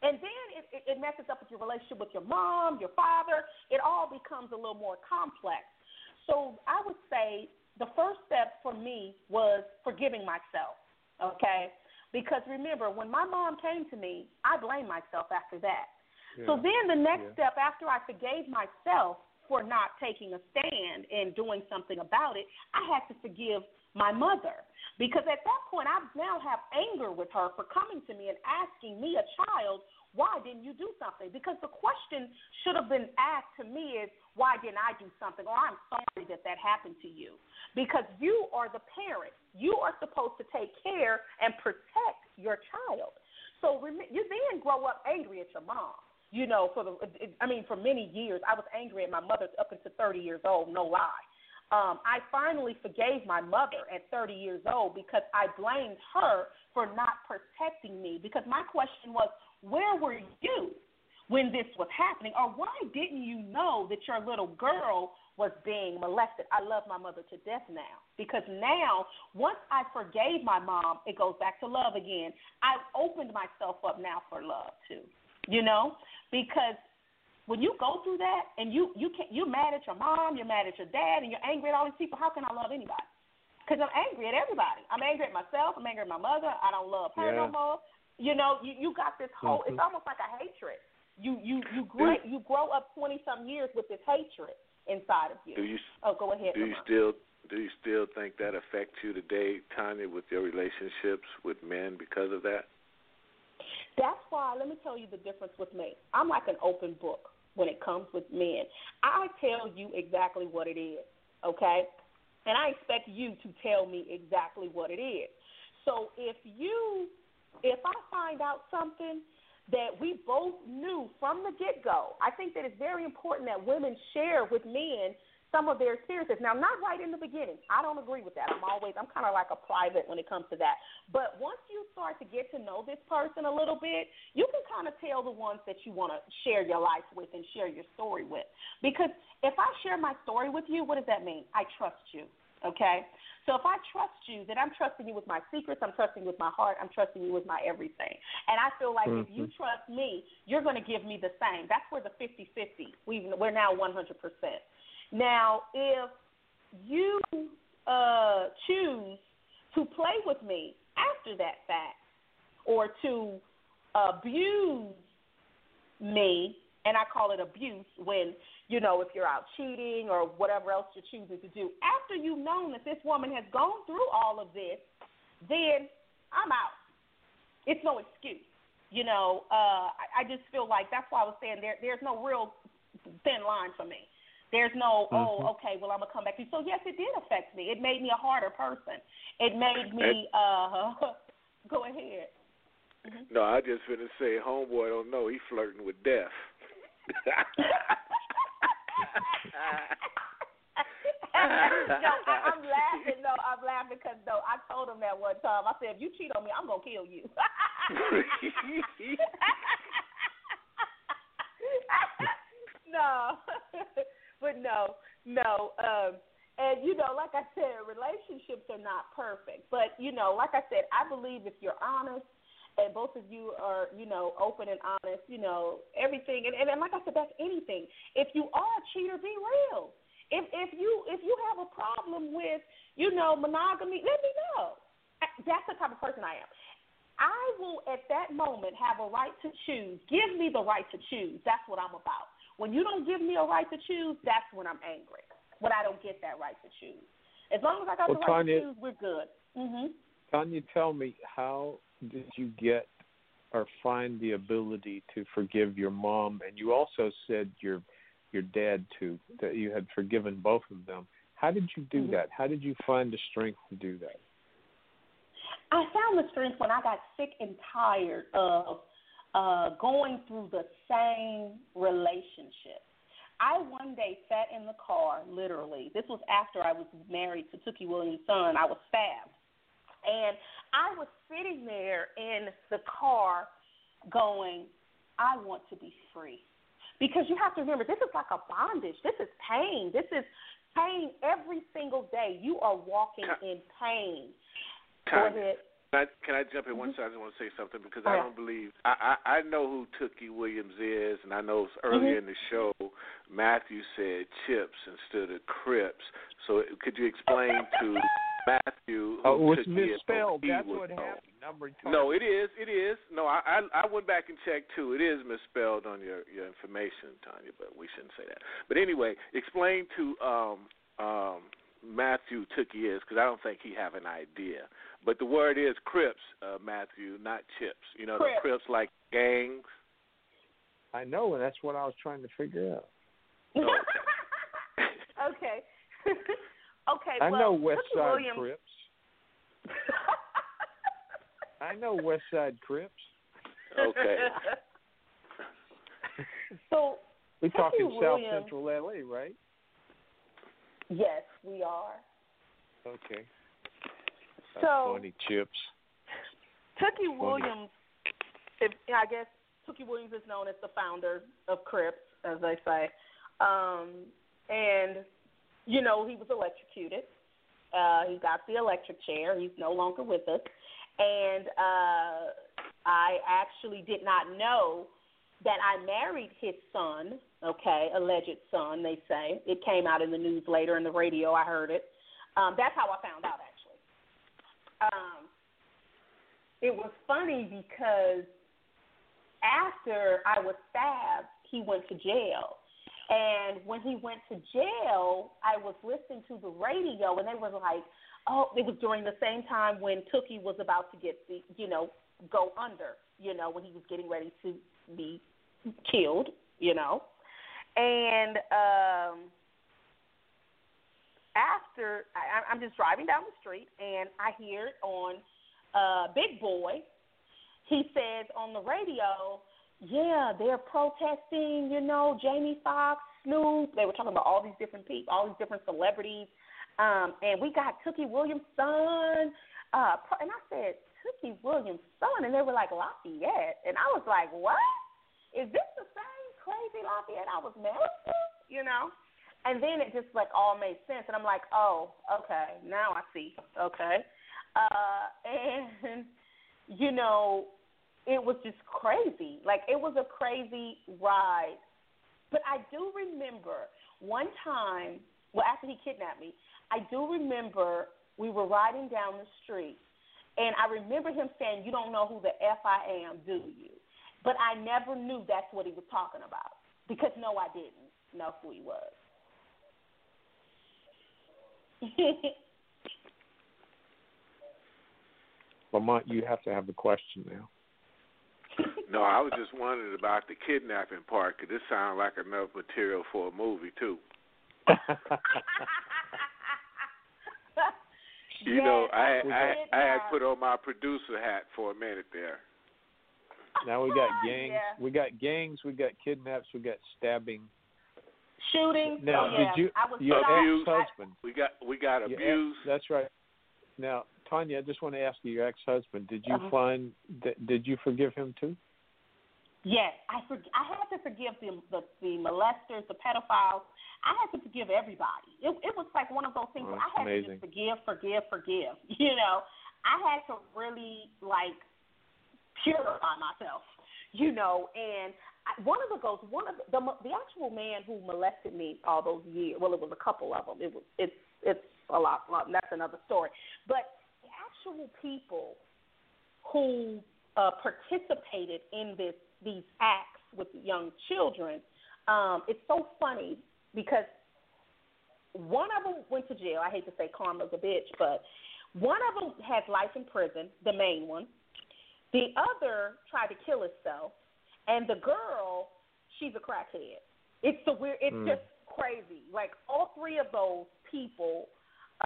S6: and then it, it, it messes up with your relationship with your mom, your father. It all becomes a little more complex. So I would say the first step for me was forgiving myself, okay? Because remember, when my mom came to me, I blamed myself after that. Yeah. So then the next yeah. step after I forgave myself for not taking a stand and doing something about it, I had to forgive my mother. Because at that point, I now have anger with her for coming to me and asking me, a child, why didn't you do something? Because the question should have been asked to me is, why didn't I do something? Or I'm sorry that that happened to you. Because you are the parent. You are supposed to take care and protect your child. So you then grow up angry at your mom. You know, for the, I mean, for many years, I was angry at my mother up until 30 years old, no lie. Um, I finally forgave my mother at 30 years old because I blamed her for not protecting me. Because my question was, where were you when this was happening? Or why didn't you know that your little girl was being molested? I love my mother to death now because now, once I forgave my mom, it goes back to love again. I've opened myself up now for love too, you know, because when you go through that and you you can you're mad at your mom, you're mad at your dad, and you're angry at all these people. How can I love anybody? Because I'm angry at everybody. I'm angry at myself. I'm angry at my mother. I don't love her
S3: Yeah.
S6: no more. You know, you you got this whole. It's
S3: Mhm.
S6: almost like a hatred. You you you grow you grow up twenty some years with this hatred inside of you.
S5: Do you
S6: oh, go ahead.
S5: do you still do you still think that affects you today, Tonya, with your relationships with men because of that?
S6: That's why, let me tell you the difference with me. I'm like an open book when it comes with men. I tell you exactly what it is, okay? And I expect you to tell me exactly what it is. So if you, if I find out something that we both knew from the get go, I think that it's very important that women share with men some of their experiences. Now, not right in the beginning. I don't agree with that. I'm always, I'm kind of like a private when it comes to that. But once you start to get to know this person a little bit, you can kind of tell the ones that you want to share your life with and share your story with. Because if I share my story with you, what does that mean? I trust you. Okay? So if I trust you, then I'm trusting you with my secrets, I'm trusting you with my heart, I'm trusting you with my everything. And I feel like if you mm-hmm. trust me, you're going to give me the same. That's where the 50-50. We're now 100%. Now, if you uh, choose to play with me after that fact or to abuse me, and I call it abuse when, you know, if you're out cheating or whatever else you're choosing to do, after you've known that this woman has gone through all of this, then I'm out. It's no excuse. You know, uh, I, I just feel like that's why I was saying there, there's no real thin line for me. There's no, oh, okay, well, I'm going to come back to you. So, yes, it did affect me. It made me a harder person. It made me, uh, [laughs] go ahead.
S5: No, I just finna say, homeboy don't know he flirting with death. [laughs]
S6: no, I, I'm laughing. No, I'm laughing because no, I told him that one time. I said, if you cheat on me, I'm gonna kill you. [laughs] no, but no, no. Um, and you know, like I said, relationships are not perfect. But you know, like I said, I believe if you're honest and both of you are, you know, open and honest, you know, everything. And, and, and like I said, that's anything. If you are a cheater, be real. If if you if you have a problem with, you know, monogamy, let me know. That's the type of person I am. I will at that moment have a right to choose. Give me the right to choose. That's what I'm about. When you don't give me a right to choose, that's when I'm angry. When I don't get that right to choose. As long as I got
S3: Well,
S6: the right
S3: Tonya-
S6: to choose, we're good. Mhm.
S3: Tonya, tell me, how did you get or find the ability to forgive your mom? And you also said your your dad too, that you had forgiven both of them. How did you do
S6: Mhm.
S3: that? How did you find the strength to do that?
S6: I found the strength when I got sick and tired of uh, going through the same relationship. I one day sat in the car, literally. This was after I was married to Tookie Williams' son. I was stabbed. And I was sitting there in the car going, I want to be free. Because you have to remember, this is like a bondage. This is pain. This is pain every single day. You are walking in pain. Go ahead.
S5: Can I, can I jump in one second? I just want to say something because
S6: Oh,
S5: I don't believe I, I I know who Tookie Williams is, and I know earlier
S6: Mm-hmm.
S5: in the show Matthew said Chips instead of Crips. So could you explain to Matthew who
S3: Oh, it was
S5: Tookie
S3: misspelled. That's what happened. Number
S5: No, it is. It is. No, I, I I went back and checked too. It is misspelled on your your information, Tonya, but we shouldn't say that. But anyway, explain to um um Matthew Tookie is because I don't think he have an idea. But the word is Crips, uh, Matthew, not Chips. You know,
S6: Crips.
S5: the Crips like gangs.
S3: I know, and that's what I was trying to figure out. [laughs]
S5: Okay. [laughs]
S6: okay. [laughs] okay.
S3: I
S6: well,
S3: know West
S6: Tookie
S3: Side
S6: Williams.
S3: Crips. I know West Side Crips.
S5: Okay.
S6: so
S3: We're talking
S6: Tookie
S3: South
S6: Williams-
S3: Central LA, right?
S6: yes, we are.
S3: Okay.
S6: So-
S3: funny chips.
S6: Tookie Williams, if, I guess Tookie Williams is known as the founder of Crips, as they say. Um, and, you know, he was electrocuted. Uh, he got the electric chair. He's no longer with us. And uh, I actually did not know that I married his son, okay, alleged son, they say. It came out in the news later in the radio, I heard it. Um, that's how I found out. Um, it was funny because after I was stabbed, he went to jail. And when he went to jail, I was listening to the radio, and they were like, "Oh, it was during the same time when Tookie was about to get the, you know, go under, you know, when he was getting ready to be killed, you know. And um, after I, I'm just driving down the street and I hear it on uh, Big Boy. He says on the radio, "Yeah, they're protesting. You know, Jamie Foxx, Snoop. They were talking about all these different people, all these different celebrities." Um, and we got Tookie Williams' son. Uh, and I said, Tookie Williams' son, and they were like Lafayette, and I was like, what? Is this the same crazy Lafayette I was married to? You know? And then it just like all made sense, and I'm like, oh, okay, now I see. Okay, uh, and you know, it was just crazy. Like it was a crazy ride. But I do remember one time, well, after he kidnapped me, I do remember we were riding down the street and I remember him saying, You don't know who the F I am, do you? But I never knew that's what he was talking about because no, I didn't know who he was.
S3: Lamont, you have to have the question now.
S5: no, I was just wondering about the kidnapping part because this sounds like enough material for a movie too. [laughs] You
S6: yes,
S5: know, I
S6: I,
S5: I I had put on my producer hat for a minute there.
S3: Now we got [laughs] gangs.
S6: Yeah.
S3: We got gangs. We got kidnaps. We got stabbing.
S6: Shooting.
S3: Now,
S6: oh, yeah.
S3: did you
S6: I was
S3: your ex-husband?
S5: We got we got
S3: your
S5: abused.
S3: Ex, that's right. Now, Tonya, I just want to ask you, your ex-husband, did you
S6: Uh-huh.
S3: find that? Did you forgive him too?
S6: Yes, I for, I had to forgive the, the the molesters, the pedophiles. I had to forgive everybody. It it was like one of those things.
S3: Oh,
S6: where I had
S3: amazing.
S6: to just forgive, forgive, forgive. [laughs] You know, I had to really like purify myself. You know, and One of the ghosts, one of the, the the actual man who molested me all those years. Well, it was a couple of them. It was it's it's a lot. that's another story. But the actual people who uh, participated in this these acts with young children, um, it's so funny because one of them went to jail. I hate to say karma's a bitch, but one of them has life in prison, the main one. The other tried to kill herself, and the girl, she's a crackhead. It's the weird. It's
S3: Mm.
S6: just crazy. Like all three of those people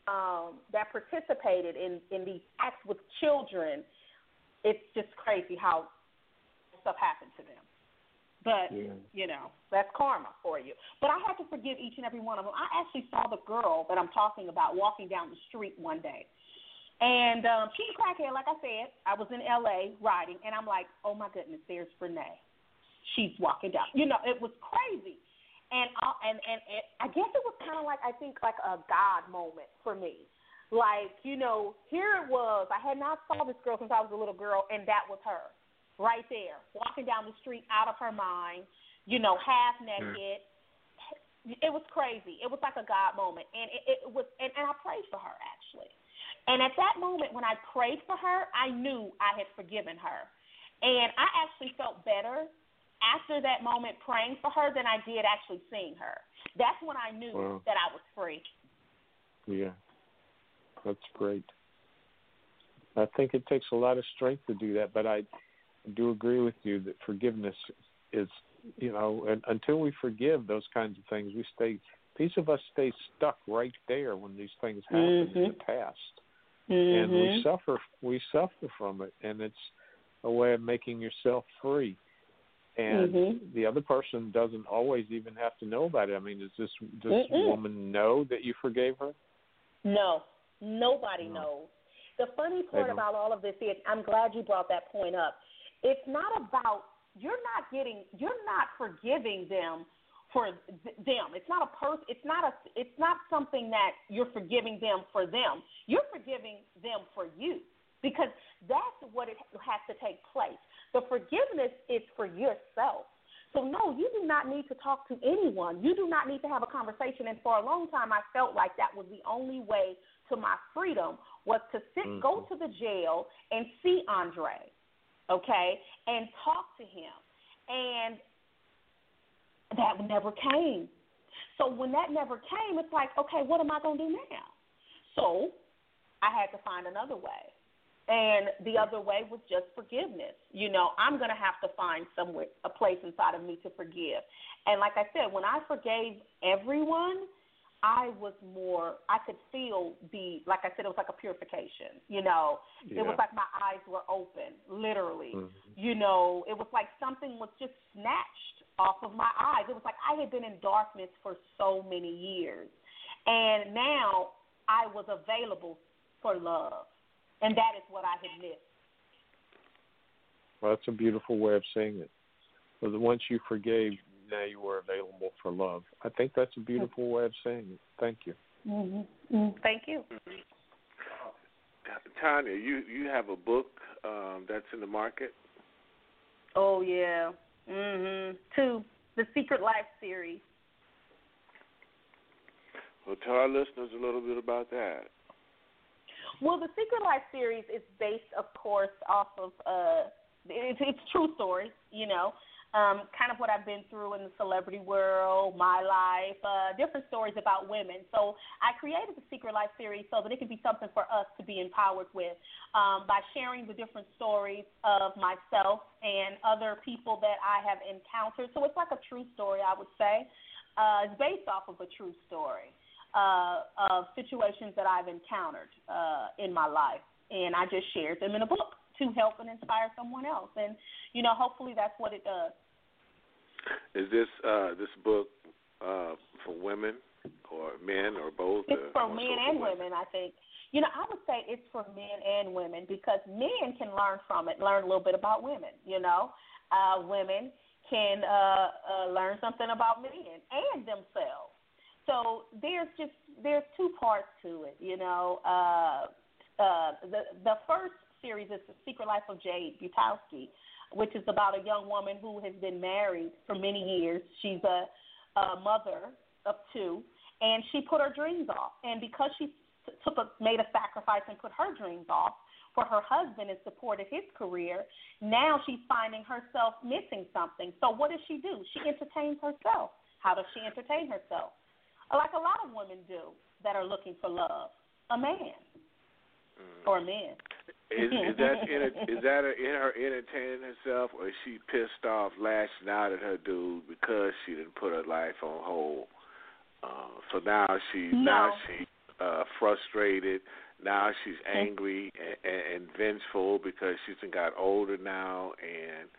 S6: um, that participated in in these acts with children, it's just crazy how stuff happened to them. But
S3: Yeah.
S6: you know, that's karma for you. But I had to forgive each and every one of them. I actually saw the girl that I'm talking about walking down the street one day. And um, she's a crackhead, like I said. I was in LA riding, and I'm like, oh my goodness, there's Renee. She's walking down. You know, it was crazy. And I, and, and and I guess it was kind of like I think like a God moment for me. Like you know, here it was. I had not saw this girl since I was a little girl, and that was her, right there, walking down the street out of her mind. You know, half naked. It was crazy. It was like a God moment, and it, it was. And, and I prayed for her actually. And at that moment, when I prayed for her, I knew I had forgiven her, and I actually felt better after that moment praying for her than I did actually seeing her. That's when I knew
S3: Wow.
S6: that I was free.
S3: Yeah, that's great. I think it takes a lot of strength to do that, but I do agree with you that forgiveness is, you know, and until we forgive those kinds of things, we stay. Piece of us stay stuck right there when these things happen in the mm-hmm. past, and we mm-hmm. suffer. We suffer from it, and it's a way of making yourself free. And
S6: Mhm.
S3: the other person doesn't always even have to know about it. I mean, does this does this
S6: Mm-mm.
S3: woman know that you forgave her?
S6: No, nobody
S3: No.
S6: knows. The funny part about all of this is, I'm glad you brought that point up. It's not about you're not getting, you're not forgiving them for th- them. It's not a person. It's not a. It's not something that you're forgiving them for them. You're forgiving them for you because that's what it has to take place. The forgiveness is for yourself. So, no, you do not need to talk to anyone. You do not need to have a conversation. And for a long time, I felt like that was the only way to my freedom was to sit, mm-hmm. go to the jail and see Andre, okay, and talk to him. And that never came. So when that never came, it's like, okay, what am I going to do now? So I had to find another way. And the other way was just forgiveness. You know, I'm going to have to find somewhere, a place inside of me to forgive. And like I said, when I forgave everyone, I was more, I could feel the, like I said, it was like a purification. You know, yeah. it was like my eyes were open, literally. Mm-hmm. You know, it was like something was just snatched off of my eyes. It was like I had been in darkness for so many years. And now I was available for love and that is what I had missed.
S2: Well, that's a beautiful way of saying it. But once you forgave, now you were available for love. I think that's a beautiful way of saying it. Thank you.
S6: Mm-hmm. Mm-hmm. Thank you.
S5: Tonya, you you have a book um, that's in the market.
S6: Oh yeah, mhm. Two, the Secret Life series.
S5: Well, tell our listeners a little bit about that.
S6: Well, the Secret Life series is based, of course, off of uh, it's, it's true stories, you know, um, kind of what I've been through in the celebrity world, my life, uh, different stories about women. So I created the Secret Life series so that it could be something for us to be empowered with um, by sharing the different stories of myself and other people that I have encountered. So it's like a true story, I would say. Uh, it's based off of a true story uh, of situations that I've encountered uh, in my life, and I just shared them in a book to help and inspire someone else. And you know, hopefully, that's what it does.
S5: Is this uh, this book uh, for women or men or both?
S6: It's for men and women? women, I think. You know, I would say it's for men and women because men can learn from it, learn a little bit about women. You know, uh, women can uh, uh, learn something about men and themselves so there's just there's two parts to it, you know. Uh, uh, the the first series is the Secret Life of Jade Butowski, which is about a young woman who has been married for many years. She's a, a mother of two, and she put her dreams off. And because she took a, made a sacrifice and put her dreams off for her husband and supported his career, now she's finding herself missing something. So what does she do? She entertains herself. How does she entertain herself? Like a lot of women do that are looking for love, a man mm. or a man.
S5: Is, is that in a, is that a, in her entertaining herself, or is she pissed off, lashing out at her dude because she didn't put her life on hold? Uh, so now she
S6: no.
S5: now she uh, frustrated. Now she's mm-hmm. angry and, and, and vengeful because she's got older now and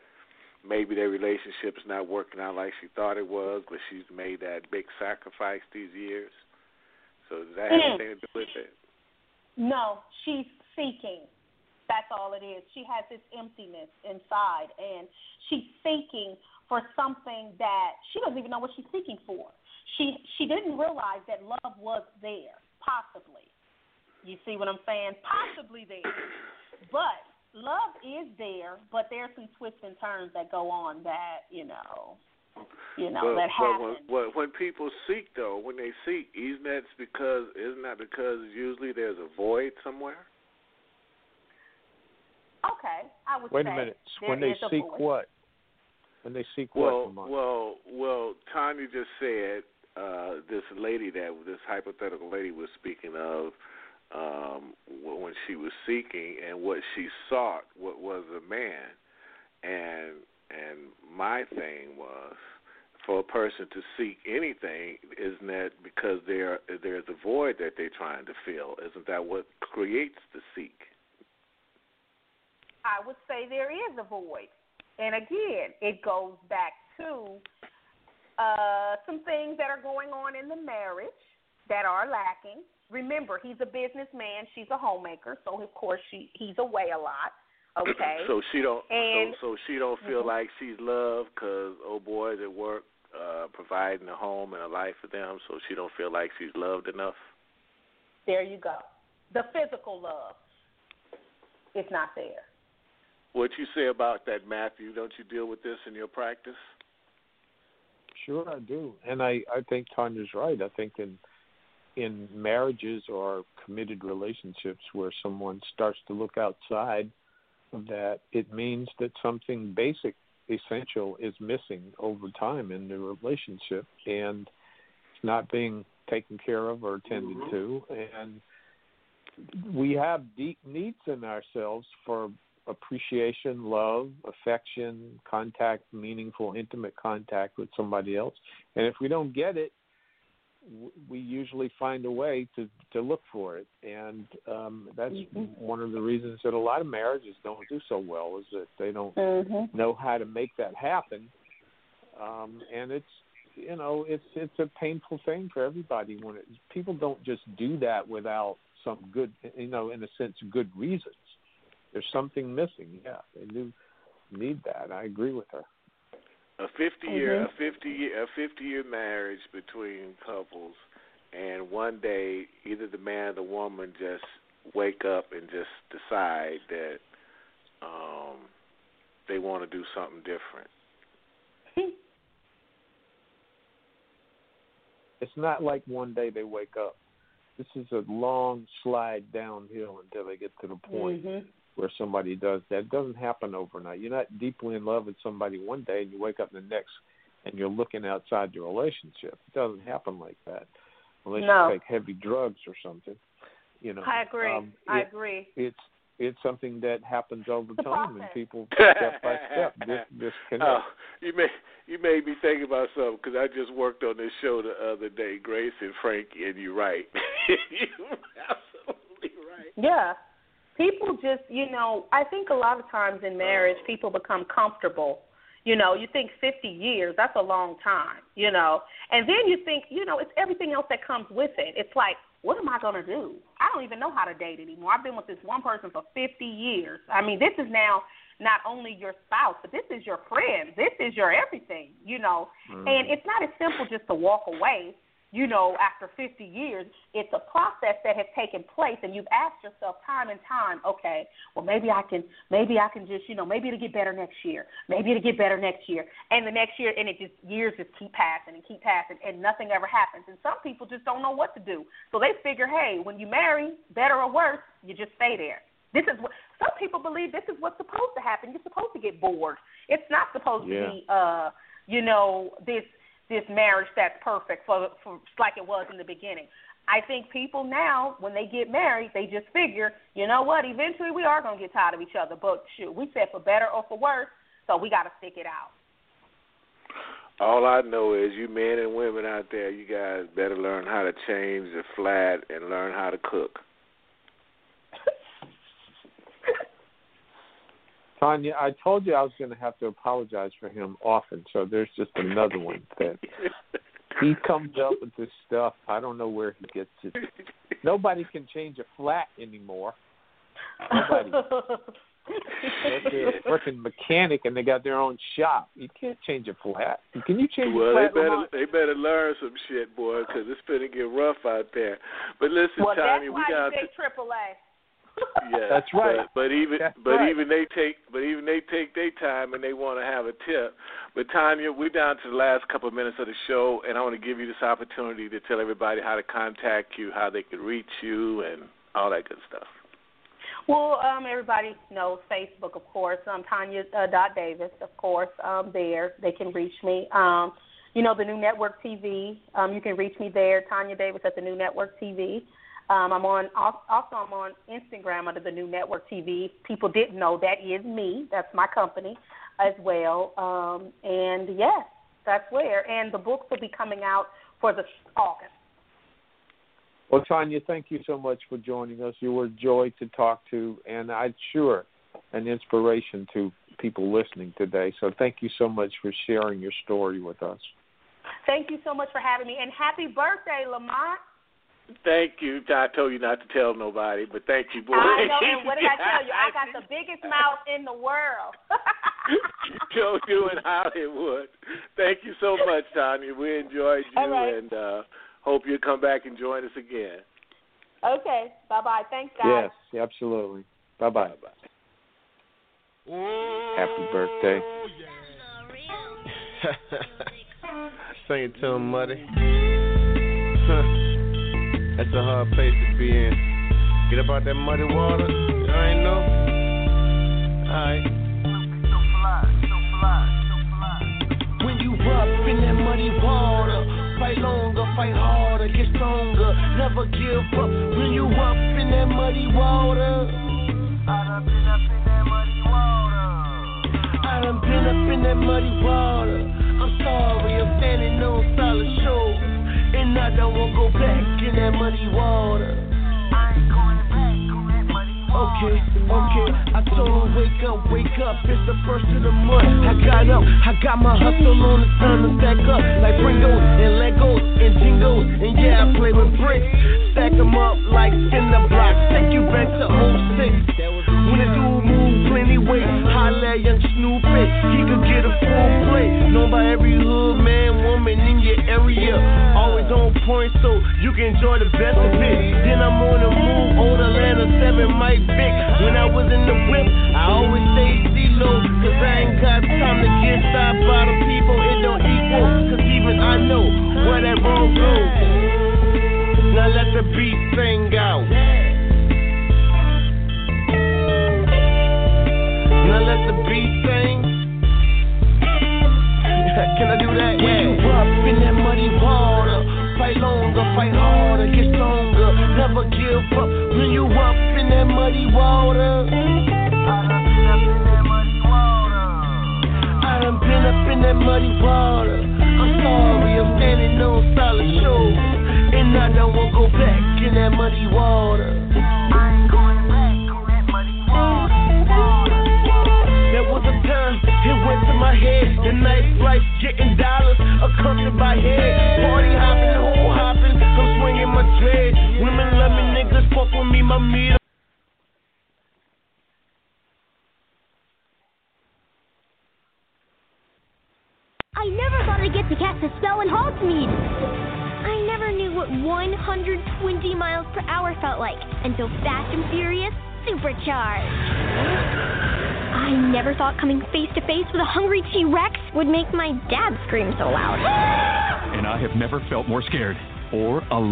S5: maybe their relationship's not working out like she thought it was, but she's made that big sacrifice these years. So does that have mm. anything to do with it?
S6: No, she's seeking. That's all it is. She has this emptiness inside, and she's seeking for something that she doesn't even know what she's seeking for. She she didn't realize that love was there, possibly. You see what I'm saying? Possibly there, but love is there, but there's some twists and turns that go on that you know, you know
S5: but,
S6: that happen.
S5: But when, when people seek, though, when they seek, isn't that because isn't that because usually there's a void somewhere?
S6: Okay, I would
S2: Wait
S6: say.
S2: a minute. When they seek what? When they seek
S5: well,
S2: what?
S5: Well, well, Tonya just said uh, this lady that this hypothetical lady was speaking of um, when she was seeking and what she sought what was a man. And and my thing was for a person to seek anything isn't that because there there's a void that they're trying to fill? Isn't that what creates the seek?
S6: I would say there is a void. And again it goes back to uh, some things that are going on in the marriage that are lacking remember he's a businessman. She's a homemaker so of course she he's away a lot [clears throat] okay?
S5: So she don't
S6: and,
S5: so, so she don't feel
S6: mm-hmm.
S5: like she's loved because oh boys at work uh providing a home and a life for them so she don't feel like she's loved enough?
S6: There you go. The physical love is not there.
S5: What you say about that matthew? Don't you deal with this in your practice?
S3: Sure I do, and I I think Tonya's right. I think in in marriages or committed relationships where someone starts to look outside of that, it means that something basic, essential, is missing over time in the relationship, and it's not being taken care of or attended mm-hmm. to, and we have deep needs in ourselves for appreciation, love, affection, contact, meaningful, intimate contact with somebody else. And if we don't get it, we usually find a way to to look for it, and um, that's mm-hmm. one of the reasons that a lot of marriages don't do so well is that they don't mm-hmm. know how to make that happen, um, and it's you know it's it's a painful thing for everybody when it, people don't just do that without some good you know in a sense good reasons there's something missing. Yeah, they do need that. I agree with her.
S5: A fifty year, mm-hmm. a fifty year, a fifty year marriage between couples, and one day either the man or the woman just wake up and just decide that um they want to do something different.
S3: It's not like one day they wake up. This is a long slide downhill until they get to the point mm-hmm where somebody does that. It doesn't happen overnight. You're not deeply in love with somebody one day and you wake up the next and you're looking outside your relationship. It doesn't happen like that unless
S6: no.
S3: you take heavy drugs or something. You know.
S6: I agree.
S3: Um,
S6: I agree.
S3: It's it's something that happens over time and people [laughs] step by step just disconnect.
S5: Oh, you may you made me think about something because I just worked on this show the other day, Grace and Frankie, and you're right. [laughs] you're absolutely right.
S6: Yeah, people just, you know, I think a lot of times in marriage, people become comfortable. You know, you think 50 years, that's a long time, you know. And then you think, you know, it's everything else that comes with it. It's like, what am I going to do? I don't even know how to date anymore. I've been with this one person for 50 years. I mean, this is now not only your spouse, but this is your friend. This is your everything, you know. Mm. And it's not as simple just to walk away you know, after 50 years, it's a process that has taken place, and you've asked yourself time and time, okay, well maybe I can, maybe I can just, you know, maybe it'll get better next year, maybe it'll get better next year, and the next year, and it just years just keep passing and keep passing, and nothing ever happens, and some people just don't know what to do, so they figure, hey, when you marry, better or worse, you just stay there. This is what some people believe. This is what's supposed to happen. You're supposed to get bored. It's not supposed
S3: yeah.
S6: to be, uh, you know, this this marriage that's perfect for, for like it was in the beginning. I think people now, when they get married, they just figure, you know what? Eventually, we are gonna get tired of each other. But shoot, we said for better or for worse, so we got to stick it out.
S5: All I know is you men and women out there, you guys better learn how to change the flat and learn how to cook.
S3: Tonya, I told you I was going to have to apologize for him often, so there's just another one that he comes up with this stuff. I don't know where he gets it. Nobody can change a flat anymore. Nobody. They're a freaking mechanic and they got their own shop. You can't change a flat. Can you change
S5: well,
S3: a flat?
S5: Well, they better they better learn some shit, boy, because it's gonna get rough out there. But listen,
S6: well,
S5: Tonya,
S6: we
S5: got
S6: to AAA
S5: yeah,
S3: that's right.
S5: But, but even
S3: that's
S5: but
S3: right.
S5: even they take but even they take their time and they want to have a tip. But Tonya, we're down to the last couple of minutes of the show, and I want to give you this opportunity to tell everybody how to contact you, how they can reach you, and all that good stuff.
S6: Well, um, everybody knows Facebook, of course. Um, Tonya uh, dot Davis, of course. Um, there they can reach me. Um, you know the new network TV. Um, you can reach me there, Tonya Davis at the new network TV. Um, I'm on also I'm on Instagram under the New Network TV. People didn't know that is me. That's my company as well. Um, and yes, that's where. And the books will be coming out for the August.
S3: Well, Tonya, thank you so much for joining us. You were a joy to talk to, and I'm sure an inspiration to people listening today. So thank you so much for sharing your story with us.
S6: Thank you so much for having me, and happy birthday, Lamont.
S5: Thank you. I told you not to tell nobody, but thank you, boy.
S6: I know, and [laughs] what did I tell you? I got the biggest mouth in the world.
S5: Joe you in Hollywood. Thank you so much, Tonya. We enjoyed you,
S6: right.
S5: and uh, hope you come back and join us again.
S6: Okay. Bye bye. Thanks, guys.
S3: Yes, absolutely. Bye bye. Happy birthday.
S7: Oh, yeah. [laughs]
S8: Sing it to him, Muddy. [laughs] That's a hard place to be in. Get up out that muddy water. You ain't know? Alright.
S4: When you up in that muddy water, fight longer, fight harder, get stronger, never give up. When you up in that muddy water, I done been up in that muddy water. I done been up in that muddy water. I'm sorry, I'm standing on solid shore. And I don't wanna go back in that muddy water. I ain't going back on that muddy water. Okay, okay. I told her, wake up, wake up. It's the first of the month. I got up, I got my hustle on. It's time to stack up. Like Pringles and Legos and Jingles. And yeah, I play with bricks. Stack them up like cinder blocks. Take you back to 06. When the dude weight, holla young Snoopy. He could get a full plate. Known by every hood man, woman in your area. Always on point so you can enjoy the best of it. Then I'm on the move, old Atlanta 7 Mike Vick. When I was in the whip, I always stayed C-low. Cause I ain't got time to get stopped by the people. It don't equal. Cause even I know where that road goes.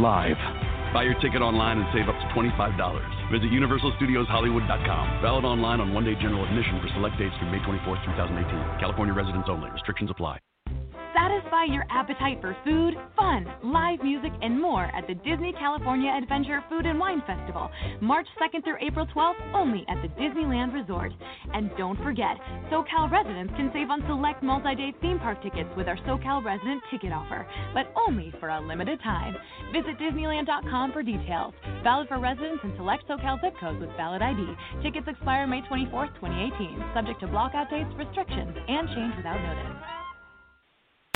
S9: Or alive. Buy your ticket online and save up to $25. Visit UniversalStudiosHollywood.com. Valid online on one day general admission for select dates through May 24th, 2018. California residents only. Restrictions apply.
S10: Satisfy your appetite for food, fun, live music, and more at the Disney California Adventure Food and Wine Festival, March 2nd through April 12th, only at the Disneyland Resort. And don't forget, SoCal residents can save on select multi day theme park tickets with our SoCal resident ticket offer, but only for a limited time. Visit Disneyland.com for details. Valid for residents in select SoCal zip codes with valid ID. Tickets expire May 24th, 2018, subject to blockout dates, restrictions, and change without notice.